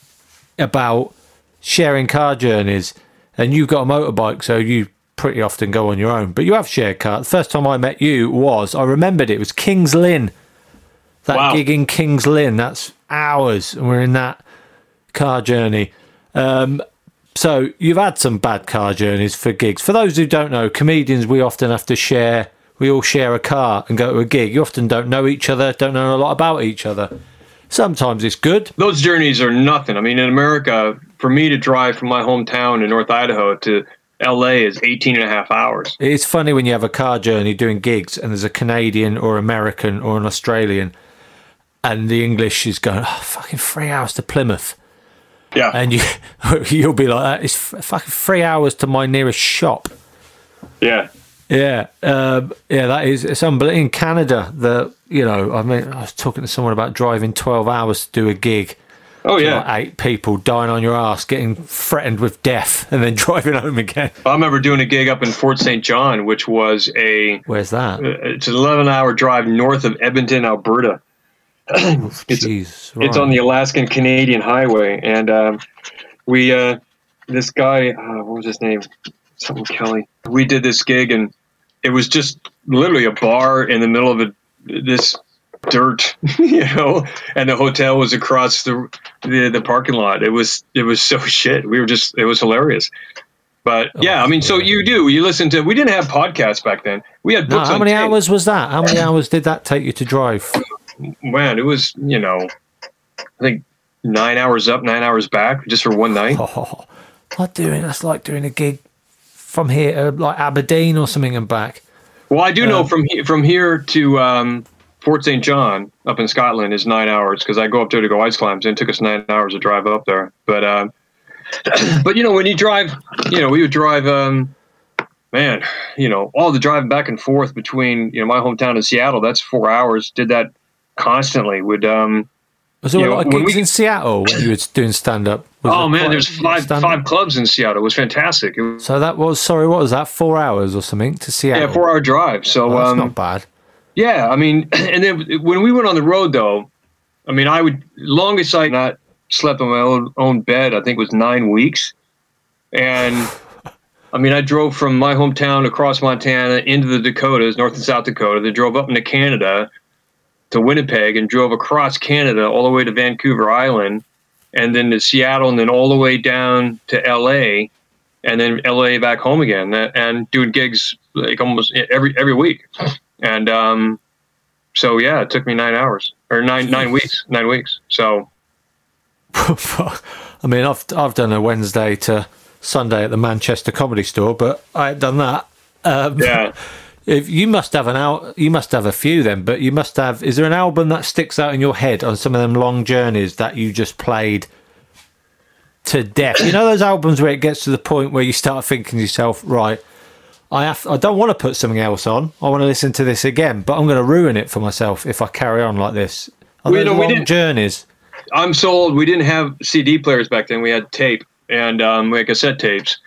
about sharing car journeys, and you've got a motorbike, so you pretty often go on your own. But you have shared car. The first time I met you was I remembered it was Kings Lynn. That Wow. gig in Kings Lynn. That's hours, and we're in that car journey. Um, so you've had some bad car journeys for gigs. For those who don't know, comedians we often have to share. We all share a car and go to a gig. You often don't know each other, don't know a lot about each other. Sometimes it's good. those journeys are nothing. I mean, in America, for me to drive from my hometown in North Idaho to LA is 18 and a half hours. It's funny when you have a car journey doing gigs and there's a Canadian or American or an Australian and the English is going, oh, fucking three hours to Plymouth. Yeah. And you, you'll be like, that. it's fucking three hours to my nearest shop. Yeah. Yeah, um, yeah, that is it's unbelievable. In Canada, the you know, I mean, I was talking to someone about driving twelve hours to do a gig. Oh, yeah. like eight people dying on your ass, getting threatened with death, and then driving home again. I remember doing a gig up in Fort St. John, which was a Where's that? uh, it's an 11 hour drive north of Edmonton, Alberta. it's, Jeez, it's on the Alaskan Canadian Highway, and um, we uh, this guy, uh, what was his name? Something Kelly. We did this gig, and it was just literally a bar in the middle of a, this dirt, you know, and the hotel was across the, the the parking lot. It was it was so shit. We were just it was hilarious. But yeah, I mean, so you do you listen to? We didn't have podcasts back then. We had No, how many tape. hours was that? How many hours did that take you to drive? Man, it was you know, I think nine hours up, nine hours back, just for one night. Oh, not doing that's like doing a gig from here, uh, like Aberdeen or something, and back. Well, I do Uh, know from he- from here to um, Fort St. John up in Scotland is nine hours because I go up there to go ice climbs, and it took us nine hours to drive up there. But um, but you know when you drive, you know we would drive. Um, man, you know all the driving back and forth between you know my hometown and Seattle. That's four hours. Did that constantly. Would um, Was there a know, lot of gigs we- in Seattle when you were doing stand up? Oh man, there's five five clubs in Seattle. It was fantastic. It was, So that was sorry, what was that? Four hours or something to Seattle? yeah, four hour drive. So Oh, that's um, not bad. Yeah, I mean, and then when we went on the road, though, I mean, I would longest I not slept on my own own bed. I think was nine weeks, and I mean, I drove from my hometown across Montana into the Dakotas, North and South Dakota. Then drove up into Canada to Winnipeg, and drove across Canada all the way to Vancouver Island, and then to Seattle, and then all the way down to L.A. And then LA back home again, and doing gigs like almost every every week and um, so yeah, it took me nine hours or nine nine weeks, nine weeks. So I mean, I've I've done a Wednesday to Sunday at the Manchester Comedy Store, but I had done that. Um, yeah, If you must have an out, you must have a few then. But you must have. Is there an album that sticks out in your head on some of them long journeys that you just played to death? You know those albums where it gets to the point where you start thinking to yourself, right? I have. I don't want to put something else on. I want to listen to this again, but I'm going to ruin it for myself if I carry on like this. Are Well, you know, we long didn't- journeys? I'm so old. We didn't have CD players back then. We had tape and um, we had cassette tapes.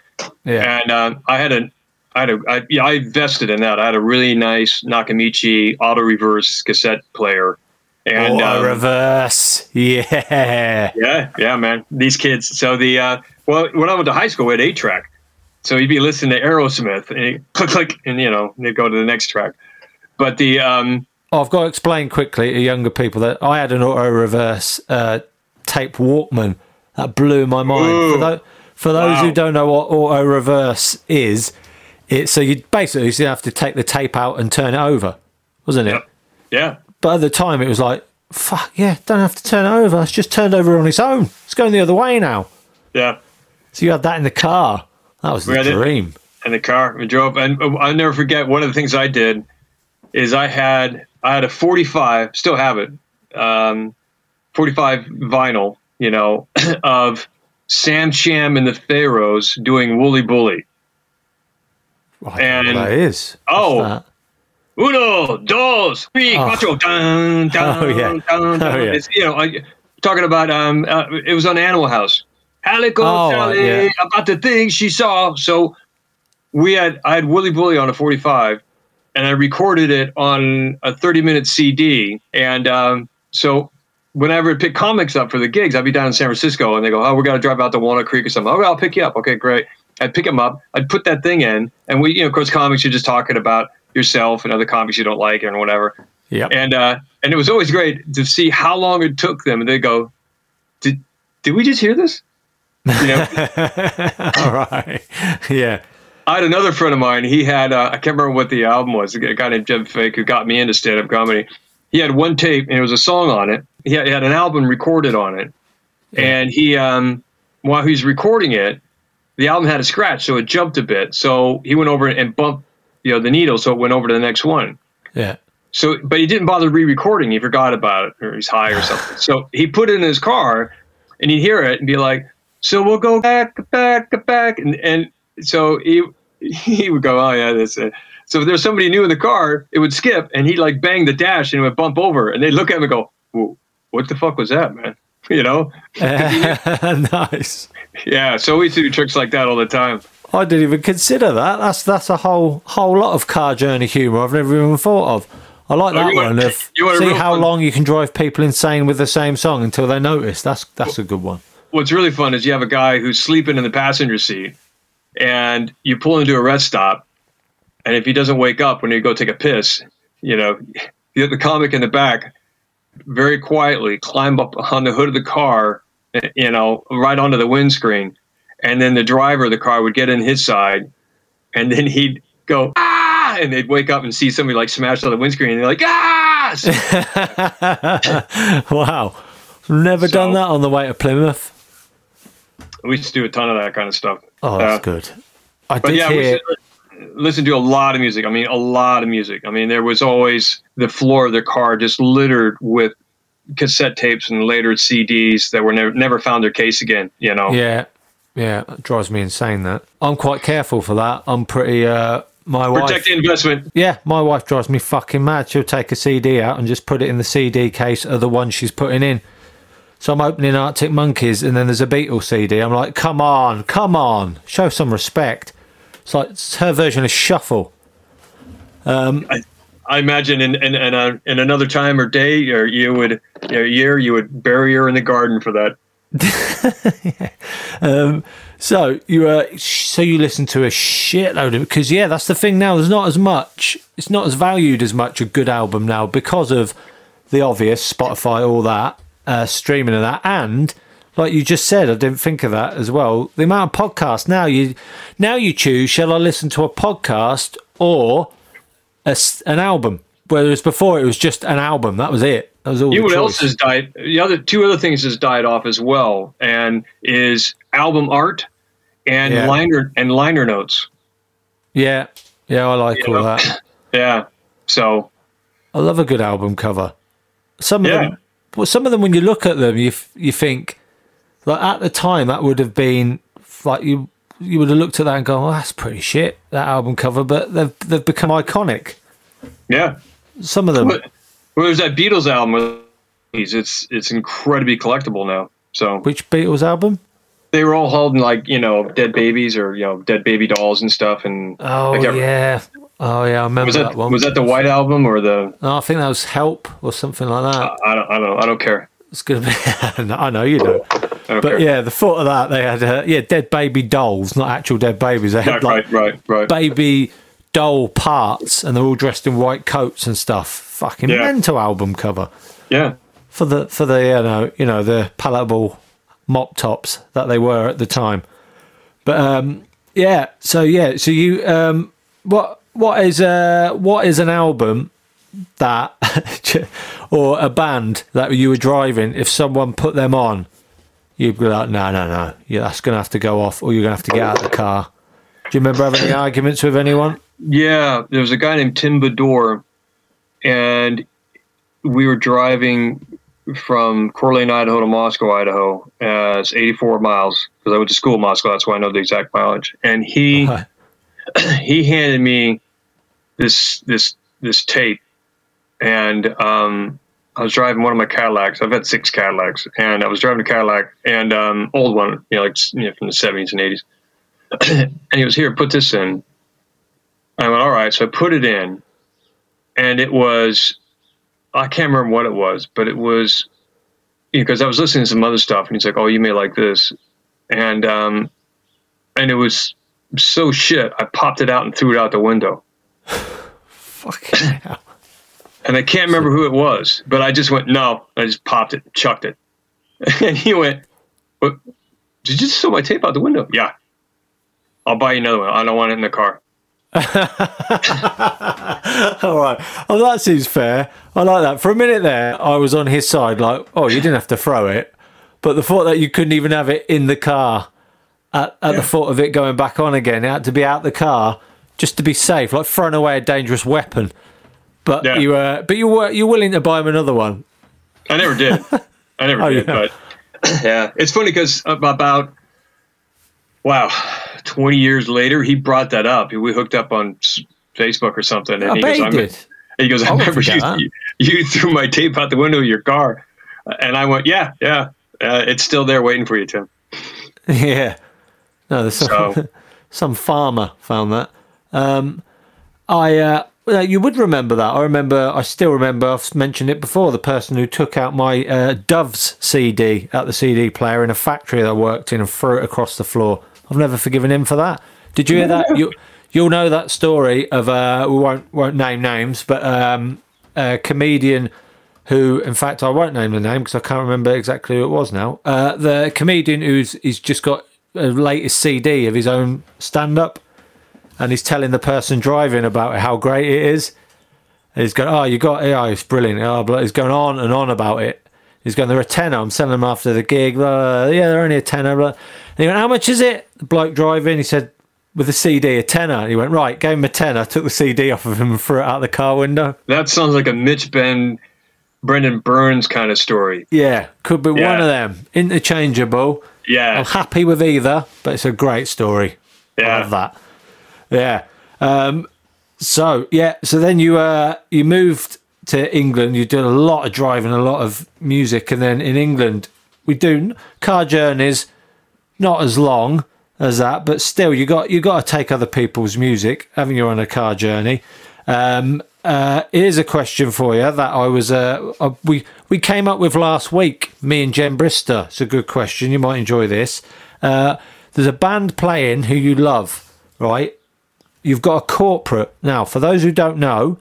Yeah. And um, I had a, I had a, I, yeah, I invested in that. I had a really nice Nakamichi auto reverse cassette player. And Or um, reverse. Yeah. Yeah, yeah, man. These kids. So the uh, well, when I went to high school, we had eight track. So you'd be listening to Aerosmith, and click, click, and you know they'd go to the next track. But the um, Oh, I've got to explain quickly to younger people that I had an auto reverse uh, tape Walkman that blew my mind. For, tho- for those who don't know what auto reverse is, it so you basically you have to take the tape out and turn it over, wasn't it? yeah, But at the time, it was like, fuck yeah, don't have to turn it over. It's just turned over on its own. It's going the other way now. yeah, So you had that in the car. That was We the dream. in the car. We drove, and I'll never forget. One of the things I did is I had I had a 45, still have it, um, 45 vinyl, you know, of Sam Sham and the Pharaohs doing Wooly Bully. And that is. oh, that? Uno, dos, three, Oh. cuatro, dun, dun, Oh, yeah. dun, dun. Oh, yeah. It's, you know, I, talking about um, uh, it was on Animal House. Calico Oh, Sally yeah. about the things she saw. So we had I had Wooly Bully on a 45, and I recorded it on a 30 minute CD. And um, so whenever I pick comics up for the gigs, I'd be down in San Francisco, and they go, "Oh, we got to drive out to Walnut Creek or something." Oh, I'll pick you up. Okay, great. I'd pick them up. I'd put that thing in, and we, you know, of course, comics you're just talking about yourself and other comics you don't like and whatever. Yeah. And uh, and it was always great to see how long it took them, and they go, "Did did we just hear this?" You know, All right. Yeah. I had another friend of mine. He had uh, I can't remember what the album was. A guy named Jeb Fake who got me into stand up comedy. He had one tape and it was a song on it. He had, he had an album recorded on it, and he um, while he was recording it, the album had a scratch, so it jumped a bit. So he went over and bumped you know the needle, so it went over to the next one. Yeah. So, but he didn't bother re-recording. He forgot about it, or he's high or something. So he put it in his car, and he'd hear it and be like, "So we'll go back, back, back," and and so he he would go, "Oh yeah, this." Uh. So if there's somebody new in the car, it would skip, and he'd like bang the dash, and it would bump over, and they'd look at him and go, "What the fuck was that, man?" You know? nice. Yeah. So we do tricks like that all the time. I didn't even consider that. That's that's a whole whole lot of car journey humour I've never even thought of. I like Oh, that you one of you want see how fun- long you can drive people insane with the same song until they notice. That's that's a good one. what's really fun is you have a guy who's sleeping in the passenger seat and you pull him to a rest stop and if he doesn't wake up when you go take a piss you know the comic in the back very quietly climb up on the hood of the car you know right onto the windscreen and then the driver of the car would get in his side and then he'd go ah and they'd wake up and see somebody like smashed on the windscreen and they're like ah wow. Never done that on the way to Plymouth. we used to do a ton of that kind of stuff Oh, that's Uh, good. I did yeah, we hear. Used to listen to a lot of music. I mean, a lot of music. I mean, there was always the floor of the car just littered with cassette tapes and later CDs that were never never found their case again. You know. Yeah, yeah, it drives me insane. That I'm quite careful for that. I'm pretty. uh My wife. Protect the investment. Yeah, my wife drives me fucking mad. She'll take a CD out and just put it in the CD case of the one she's putting in. So I'm opening Arctic Monkeys, and then there's a Beatles CD. I'm like, come on, come on, show some respect. It's like it's her version of Shuffle. Um, I, I imagine in in in, a, in another time or day or you would or year you would bury her in the garden for that. um, so you uh, so you listen to a shitload of because yeah, that's the thing now. There's not as much. It's not as valued as much a good album now because of the obvious Spotify, all that uh, streaming of that, and like you just said, I didn't think of that as well. The amount of podcasts now you now you choose. Shall I listen to a podcast or a, an album? Whereas before it was just an album. That was it. That was all. You know what else has died? The other two other things has died off as well, and is album art and Yeah. liner and liner notes. Yeah, yeah, I like You all know? that. Yeah. So I love a good album cover. Some of Yeah. them, well, some of them when you look at them, you you think like at the time that would have been like you you would have looked at that and gone, "Oh, that's pretty shit." That album cover, but they've they've become iconic. yeah. Some of them, But well, there's that Beatles album. It's it's incredibly collectible now. So which Beatles album? they were all holding like you know dead babies or you know dead baby dolls and stuff. And Oh I can't- yeah, oh yeah, I remember was that, that one. was that the White album or the? No, I think that was Help or something like that. I don't I don't I don't care. It's gonna be. I know you don't. Don't But yeah, the thought of that, they had uh, yeah dead baby dolls, not actual dead babies. They had Right, like right, right, right. baby doll parts, and they're all dressed in white coats and stuff. Fucking Yeah. mental album cover Yeah. for the for the you know you know the palatable mop tops that they were at the time. But um, yeah, so yeah, so you um, what what is uh what is an album that or a band that you were driving if someone put them on you'd be like no no no yeah that's gonna have to go off or you're gonna have to get out of the car do you remember having any arguments with anyone Yeah, there was a guy named Tim Bador, and we were driving from Coeur d'Alene, Idaho to Moscow, Idaho. Uh, it's 84 miles because I went to school in Moscow. That's why I know the exact mileage. And he Right. he handed me this this this tape, and um, I was driving one of my Cadillacs. I've had six Cadillacs, and I was driving a Cadillac and um, old one, you know, like you know, from the 70s and 80s. and he was here, put this in. I went, all right. So I put it in, and it was, I can't remember what it was, but it was, because I was listening to some other stuff, and he's like, oh, you may like this. And, um, and it was so shit. I popped it out and threw it out the window. hell. And I can't remember who it was, but I just went, no. I just popped it, chucked it. And he went, what? Did you just throw my tape out the window? Yeah. I'll buy you another one. I don't want it in the car. all right oh that seems fair i like that for a minute there i was on his side like oh you didn't have to throw it but the thought that you couldn't even have it in the car at, at the thought of it going back on again it had to be out the car just to be safe like throwing away a dangerous weapon but Yeah. you were but you were you're willing to buy him another one I never did. I never Oh, did. yeah. But yeah, it's funny because about wow, twenty years later, he brought that up. We hooked up on Facebook or something, and i he bet goes, he I did He goes, I, I remember you, you, you threw my tape out the window of your car, and I went, yeah, yeah, uh, it's still there waiting for you, Tim. Yeah. No, there's some, So- some farmer found that. Um, I, uh, well, you would remember that. I remember, I still remember, I've mentioned it before, the person who took out my uh, Doves CD at the CD player in a factory that I worked in and threw it across the floor. I've never forgiven him for that. Did you hear that? You, you'll know that story of, uh, we won't, won't name names, but um, a comedian who, in fact, I won't name the name because I can't remember exactly who it was now. Uh, the comedian who's he's just got a latest CD of his own stand up, and he's telling the person driving about how great it is. And he's going, "Oh, you got it. Oh, it's brilliant." Oh, blah. he's going on and on about it. He's going, "They're a tenner. I'm selling them after the gig. Blah, blah. Yeah, they're only a tenner." Blah. And he went, "How much is it?" The bloke driving, he said, "With the CD, a tenner." And he went, "Right." Gave him a tenner, took the CD off of him, and threw it out the car window. That sounds like a Mitch Benn, Brendan Burns kind of story. Yeah, could be one of them. Interchangeable. Yeah, I'm happy with either, but it's a great story. I yeah. love that. Yeah. Um, so yeah, so then you uh, you moved to England. You did a lot of driving, a lot of music, and then in England, we do car journeys, not as long as that, but still, you got you got to take other people's music, having you on a car journey. Um, uh, here's a question for you that I was uh, uh, we we came up with last week. Me and Jen Brister. It's a good question. You might enjoy this. Uh, there's a band playing who you love, right? You've got a corporate now. For those who don't know,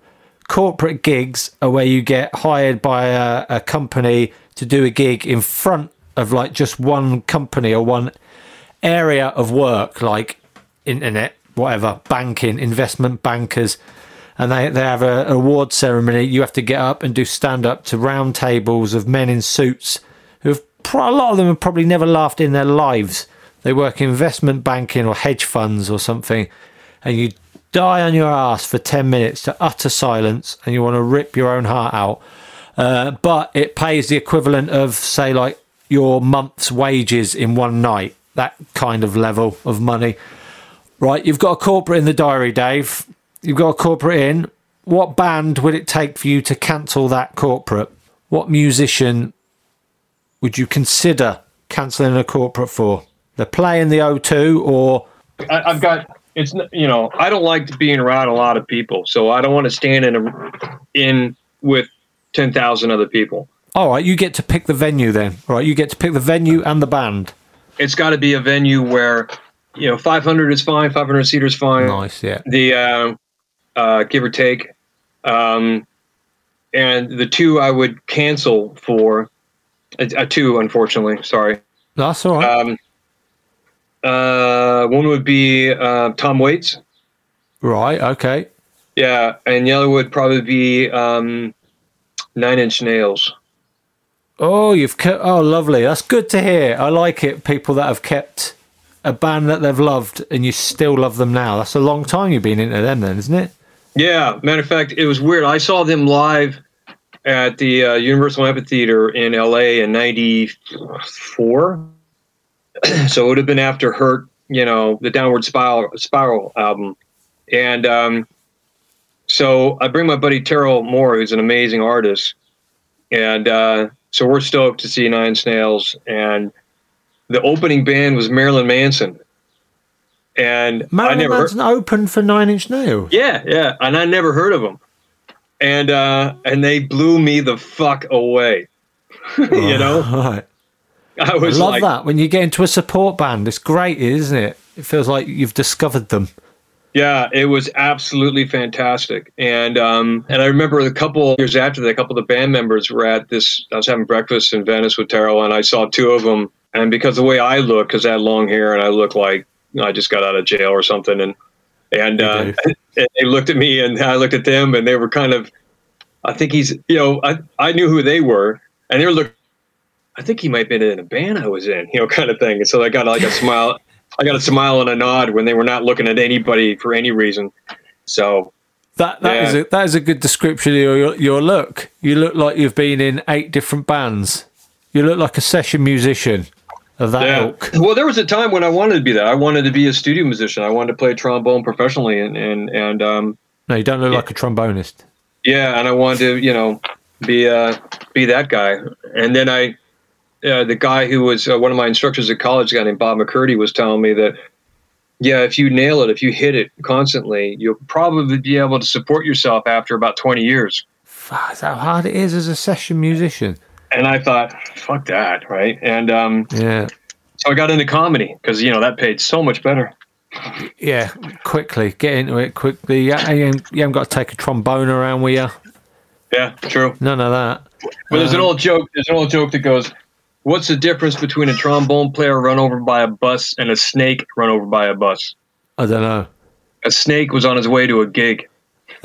corporate gigs are where you get hired by a, a company to do a gig in front of like just one company or one area of work, like internet, whatever, banking, investment bankers and they, they have a, award ceremony. You have to get up and do stand up to round tables of men in suits who have a lot of them have probably never laughed in their lives. They work investment banking or hedge funds or something, and you die on your ass for 10 minutes to utter silence and you want to rip your own heart out. Uh, but it pays the equivalent of, say, like your month's wages in one night, that kind of level of money. Right, you've got a corporate in the diary, Dave you've got a corporate in. What band would it take for you to cancel that corporate? What musician would you consider cancelling a corporate for? They're playing the O2 or. I, I've got it's you know I don't like being around a lot of people, so I don't want to stand in a in with ten thousand other people. All right, you get to pick the venue then. All right, you get to pick the venue and the band. It's got to be a venue where you know 500 is fine, 500 seater is fine. Nice, yeah. The uh, uh, give or take. Um, and the two I would cancel for a, a two, unfortunately. Sorry. That's all right. Um, uh, one would be uh, Tom Waits. Right. Okay. Yeah, and the other would probably be um, Nine Inch Nails. Oh, you've kept. Oh, lovely. That's good to hear. I like it. People that have kept a band that they've loved and you still love them now. That's a long time you've been into them, then, isn't it? Yeah, matter of fact, it was weird. I saw them live at the uh, Universal Amphitheater in LA in '94. so it would have been after Hurt, you know, the Downward Spiral, Spiral album, and um, so I bring my buddy Terrell Moore, who's an amazing artist, and uh, so we're stoked to see Nine Snails, and the opening band was Marilyn Manson. And Marilyn I never Manson heard, opened for Nine Inch Nails. Yeah, yeah, and I never heard of them, and uh, and they blew me the fuck away. you know, right. I was love like, that when you get into a support band. It's great, isn't it? It feels like you've discovered them. Yeah, it was absolutely fantastic, and um, and I remember a couple of years after that, a couple of the band members were at this. I was having breakfast in Venice with Terrell, and I saw two of them. And because the way I look, because I had long hair and I look like I just got out of jail or something, and and, uh, and they looked at me and I looked at them, and they were kind of. I think he's, you know, I I knew who they were, and they were looking. I think he might have been in a band I was in, you know, kind of thing. And so I got like a smile. I got a smile and a nod when they were not looking at anybody for any reason. So that that yeah. is a, that is a good description of your your look. You look like you've been in eight different bands. You look like a session musician of that yeah. ilk. Well, there was a time when I wanted to be that. I wanted to be a studio musician. I wanted to play trombone professionally, and and and um. No, you don't look yeah. like a trombonist. Yeah, and I wanted to, you know, be uh be that guy. And then I, uh, the guy who was uh, one of my instructors at college, a guy named Bob McCurdy, was telling me that. Yeah, if you nail it, if you hit it constantly, you'll probably be able to support yourself after about 20 years. That's how hard it is as a session musician and I thought, fuck that, right? And um, yeah, so I got into comedy because you know that paid so much better. Yeah, quickly get into it quickly. You haven't, you haven't got to take a trombone around with you. Yeah, true. None of that. Well, there's um, an old joke. There's an old joke that goes, "What's the difference between a trombone player run over by a bus and a snake run over by a bus?" I don't know. A snake was on his way to a gig.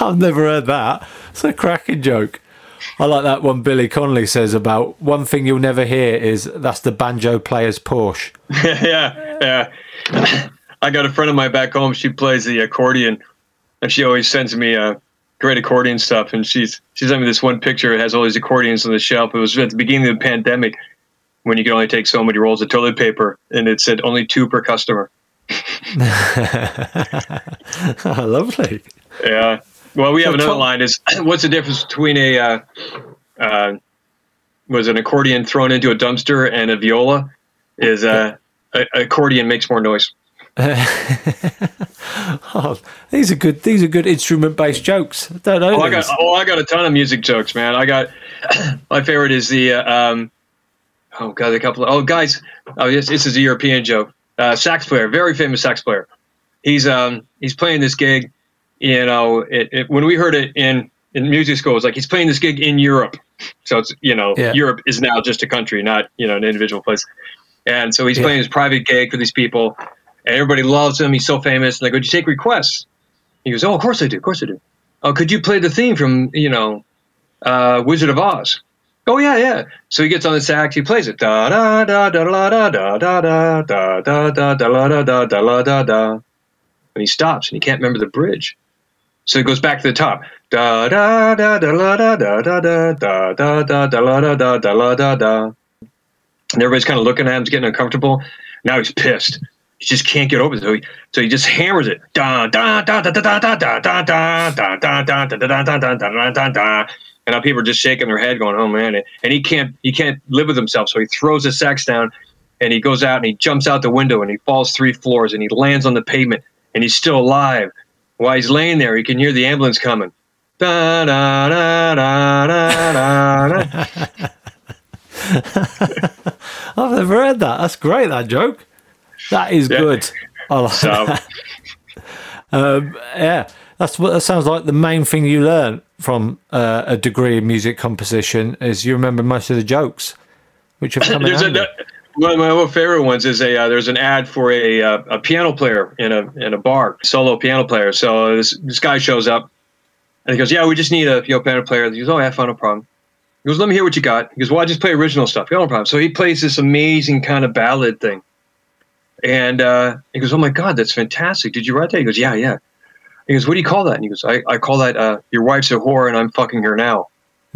I've never heard that. It's a cracking joke. I like that one Billy Connolly says about one thing you'll never hear is that's the banjo player's Porsche. yeah, yeah. I got a friend of mine back home. She plays the accordion, and she always sends me uh, great accordion stuff. And she's she sent me this one picture. It has all these accordions on the shelf. It was at the beginning of the pandemic when you could only take so many rolls of toilet paper, and it said only two per customer. oh, lovely. Yeah. Well, we have another line. Is what's the difference between a uh, uh, was an accordion thrown into a dumpster and a viola is uh, a accordion makes more noise. oh, these are good. These are good instrument-based jokes. I don't know. Oh, I got oh, I got a ton of music jokes, man. I got my favorite is the uh, um, oh god, a couple. Of, oh, guys, oh this this is a European joke. Uh, sax player, very famous sax player. He's um he's playing this gig. You know, it, it, when we heard it in in music school, it's like he's playing this gig in Europe. So it's you know Yeah. Europe is now just a country, not you know an individual place. And so he's Yeah. playing his private gig for these people, and everybody loves him. He's so famous. And they go, "Do you take requests?" He goes, "Oh, of course I do. Of course I do." Oh, could you play the theme from you know uh, Wizard of Oz? Oh yeah, yeah. So he gets on the sax, he plays it. Da da da da da da da da da da da da da da da da da da. And he stops and he can't remember the bridge. So he goes back to the top. Da da da da da da da da da da da da da da da da da da. And everybody's kind of looking at him, he's getting uncomfortable. Now he's pissed. He just can't get over it. So he, so he just hammers it. And now people are just shaking their head, going, "Oh man!" And he can't he can't live with himself, so he throws his sacks down, and he goes out and he jumps out the window and he falls three floors and he lands on the pavement and he's still alive. While he's laying there, he can hear the ambulance coming. Da, da, da, da, da, da. I've never heard that. That's great, that joke. That is Yeah. good. I like So that. Um, yeah, that's what that sounds like. The main thing you learn from uh, a degree in music composition is you remember most of the jokes, which have come in there's a, one of my favorite ones is a uh, there's an ad for a uh, a piano player in a in a bar, solo piano player. So this this guy shows up and he goes, "Yeah, we just need a piano player." He goes, "Oh, yeah, fine, no problem." He goes, "Let me hear what you got." He goes, "Well, I just play original stuff." Yeah, no problem. So he plays this amazing kind of ballad thing, and uh, he goes, "Oh my God, that's fantastic! Did you write that?" He goes, "Yeah, yeah." He goes, "What do you call that?" And he goes, "I, I call that uh, your wife's a whore and I'm fucking her now."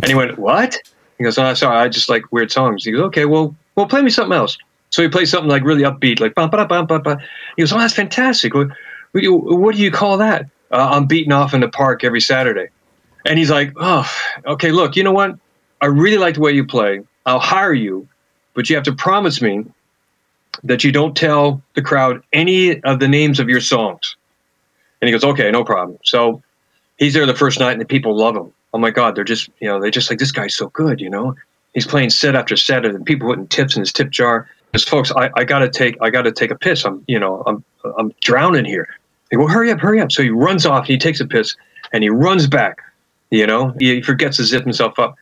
And he went, "What?" He goes, "Oh, sorry, I just like weird songs." He goes, "Okay, well, well, play me something else." So he plays something like really upbeat, like bum, ba, bum, bum, bum. He goes, "Oh, that's fantastic. What, what, do you, what do you call that?" Uh, I'm beating off in the park every Saturday. And he's like, "Oh, okay. Look, you know what? I really like the way you play. I'll hire you, but you have to promise me that you don't tell the crowd any of the names of your songs." And he goes, "Okay, no problem." So he's there the first night, and the people love him. Oh my God, they're just you know they're just like this guy's so good, you know. He's playing set after set, and people putting tips in his tip jar. Because folks, I, I gotta take I gotta take a piss. I'm you know I'm I'm drowning here. They go, hurry up, hurry up. So he runs off, and he takes a piss, and he runs back. You know, he forgets to zip himself up.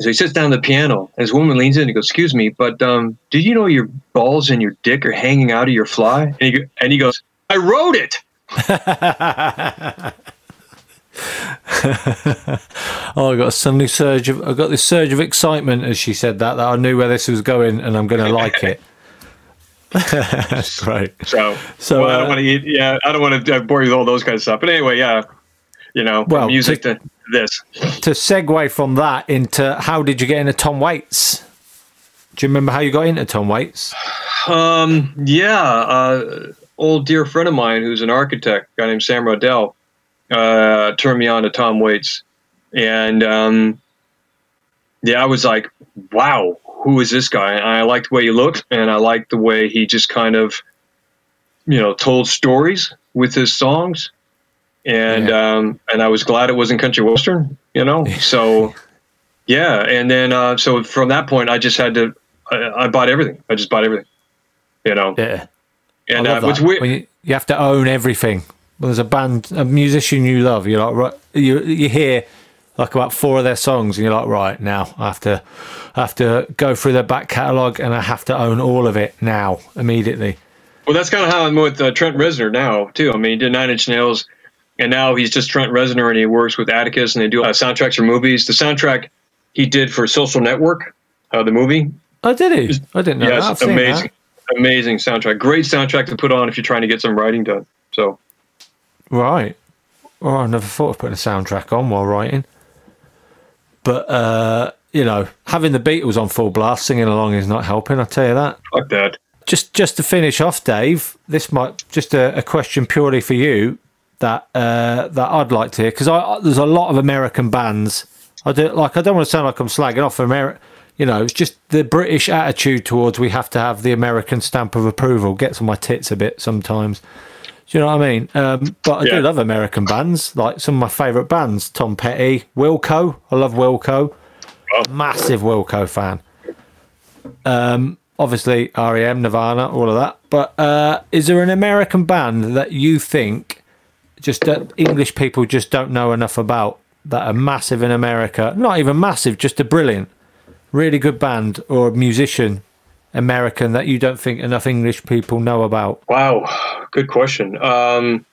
So he sits down at the piano, and his woman leans in and goes, "Excuse me, but um, do you know your balls and your dick are hanging out of your fly?" And he and he goes, "I wrote it." Oh, I got a suddenly surge of I got this surge of excitement as she said that that I knew where this was going and I'm going to like it. That's great. So, So, well, I uh, don't want to eat. Yeah, I don't want to bore you with all those kind of stuff. But anyway, yeah, you know, Well, music to- to, this. To segue from that into how did you get into Tom Waits? Do you remember how you got into Tom Waits? Um, yeah, uh, old dear friend of mine who's an architect, a guy named Sam Rodell, uh, turned me on to Tom Waits, and um, yeah, I was like, wow, who is this guy? And I liked the way he looked, and I liked the way he just kind of, you know, told stories with his songs, and um, and I was glad it wasn't country western, you know. So yeah, and then uh, so from that point, I just had to, I, I bought everything. I just bought everything, you know. Yeah. And uh, what's weird, When you, you have to own everything. When there's a band, a musician you love, you're like, right, you you hear like about four of their songs, and you're like, right now, I have to, I have to go through their back catalogue, and I have to own all of it now, immediately. well, that's kind of how I'm with uh, Trent Reznor now too. I mean, he did Nine Inch Nails, and now he's just Trent Reznor, and he works with Atticus, and they do uh, soundtracks for movies. The soundtrack he did for Social Network, uh, the movie. Oh, did he? I didn't know yes, that. Amazing, amazing soundtrack. Great soundtrack to put on if you're trying to get some writing done. So. Right. Oh, I never thought of putting a soundtrack on while writing. But uh, you know, having the Beatles on full blast, singing along is not helping. I tell you that. fuck that. just just to finish off, Dave, this might just a, a question purely for you that uh, that I'd like to hear because there's a lot of American bands. I do like I don't want to sound like I'm slagging off America. You know, it's just the British attitude towards we have to have the American stamp of approval gets on my tits a bit sometimes. Do you know what I mean? Um, but I Yeah. do love American bands, like some of my favourite bands. Tom Petty, Wilco. I love Wilco. Massive Wilco fan. Um, obviously, REM, Nirvana, all of that. But uh, is there an American band that you think just that English people just don't know enough about that are massive in America? Not even massive, just a brilliant, really good band or musician, American that you don't think enough English people know about? Wow, good question. Um,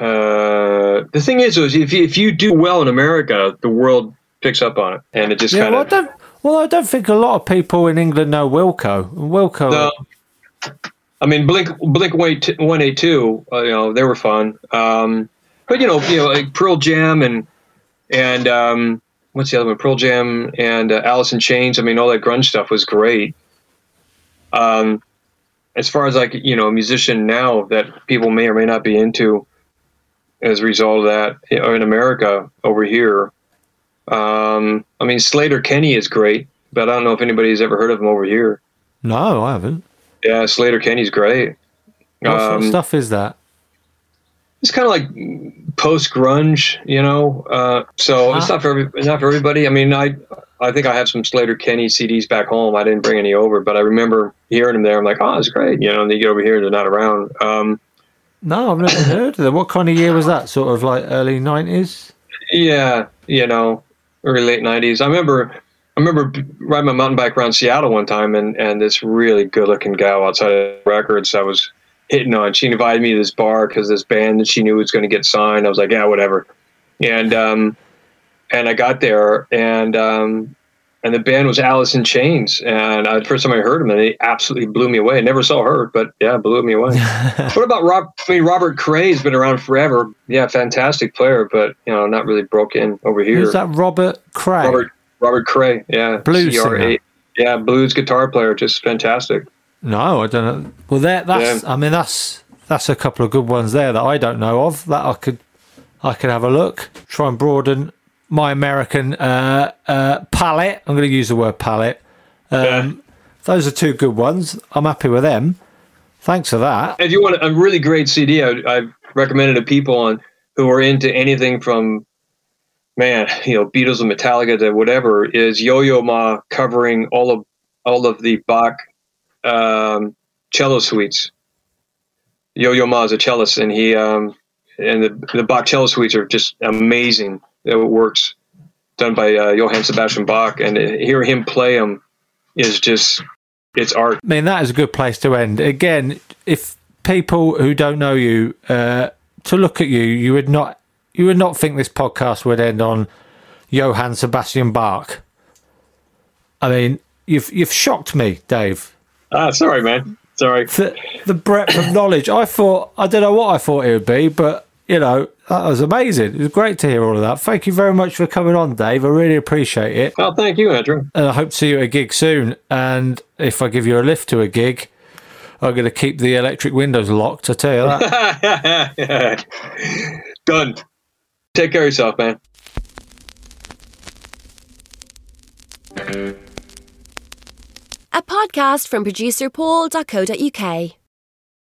uh, the thing is, is if you, if you do well in America, the world picks up on it, and it just Yeah, kind well, I of. don't. Well, I don't think a lot of people in England know Wilco. Wilco. No. I mean, Blink Blink One Eight Two. You know, they were fun. Um, but you know, you know, like Pearl Jam and and um, what's the other one? Pearl Jam and uh, Alice in Chains. I mean, all that grunge stuff was great. Um, as far as like you know, a musician now that people may or may not be into, as a result of that, in America over here. Um, I mean, Sleater-Kinney is great, but I don't know if anybody's ever heard of him over here. no, I haven't. Yeah, Sleater-Kinney's great. What sort of Um, stuff is that? It's kind of like post grunge, you know. Uh, so it's Ah. not for every, it's not for everybody. I mean, I I think I have some Sleater-Kinney CDs back home. I didn't bring any over, but I remember hearing them there. I'm like, oh, it's great, you know. And they get over here, and they're not around. Um, No, I've never heard of that. What kind of year was that? Sort of like early nineties. yeah, you know, early late '90s. I remember. I remember riding my mountain bike around Seattle one time, and, and this really good looking gal outside of records I was hitting on. She invited me to this bar because this band that she knew was going to get signed. I was like, yeah, whatever. And um, and I got there, and um, and the band was Alice in Chains, and I, the first time I heard them, and they absolutely blew me away. I never saw her, but yeah, blew me away. what about Rob? I mean, Robert Cray's been around forever. Yeah, fantastic player, but you know, not really broke in over here. Who's that? Robert Cray. Robert Robert Cray, yeah, Blues CRA. singer. yeah, blues guitar player, just fantastic. No, I don't know. Well, there, that's. I mean, that's that's a couple of good ones there that I don't know of. That I could, I could have a look. Try and broaden my American uh, uh, palette. I'm going to use the word palette. Um, Those are two good ones. I'm happy with them. Thanks for that. If you want a really great CD, I, I've recommended to people on who are into anything from, man, you know, Beatles and Metallica to whatever, is Yo-Yo Ma covering all of all of the Bach um, cello suites. Yo-Yo Ma is a cellist, and he um, and the the Bach cello suites are just amazing. It works done by uh, Johann Sebastian Bach, and to hear him play them is just it's art. I mean, that is a good place to end. Again, if people who don't know you uh, to look at you, you would not you would not think this podcast would end on Johann Sebastian Bach. I mean, you've you've shocked me, Dave. Ah, sorry, man. Sorry. The, the breadth of knowledge. I thought I don't know what I thought it would be, but you know that was amazing. It was great to hear all of that. Thank you very much for coming on, Dave. I really appreciate it. Oh, thank you, Andrew. And I hope to see you at a gig soon. And if I give you a lift to a gig, I'm going to keep the electric windows locked. I tell you that. Done. Take care of yourself, man. A podcast from producer Paul.co.uk.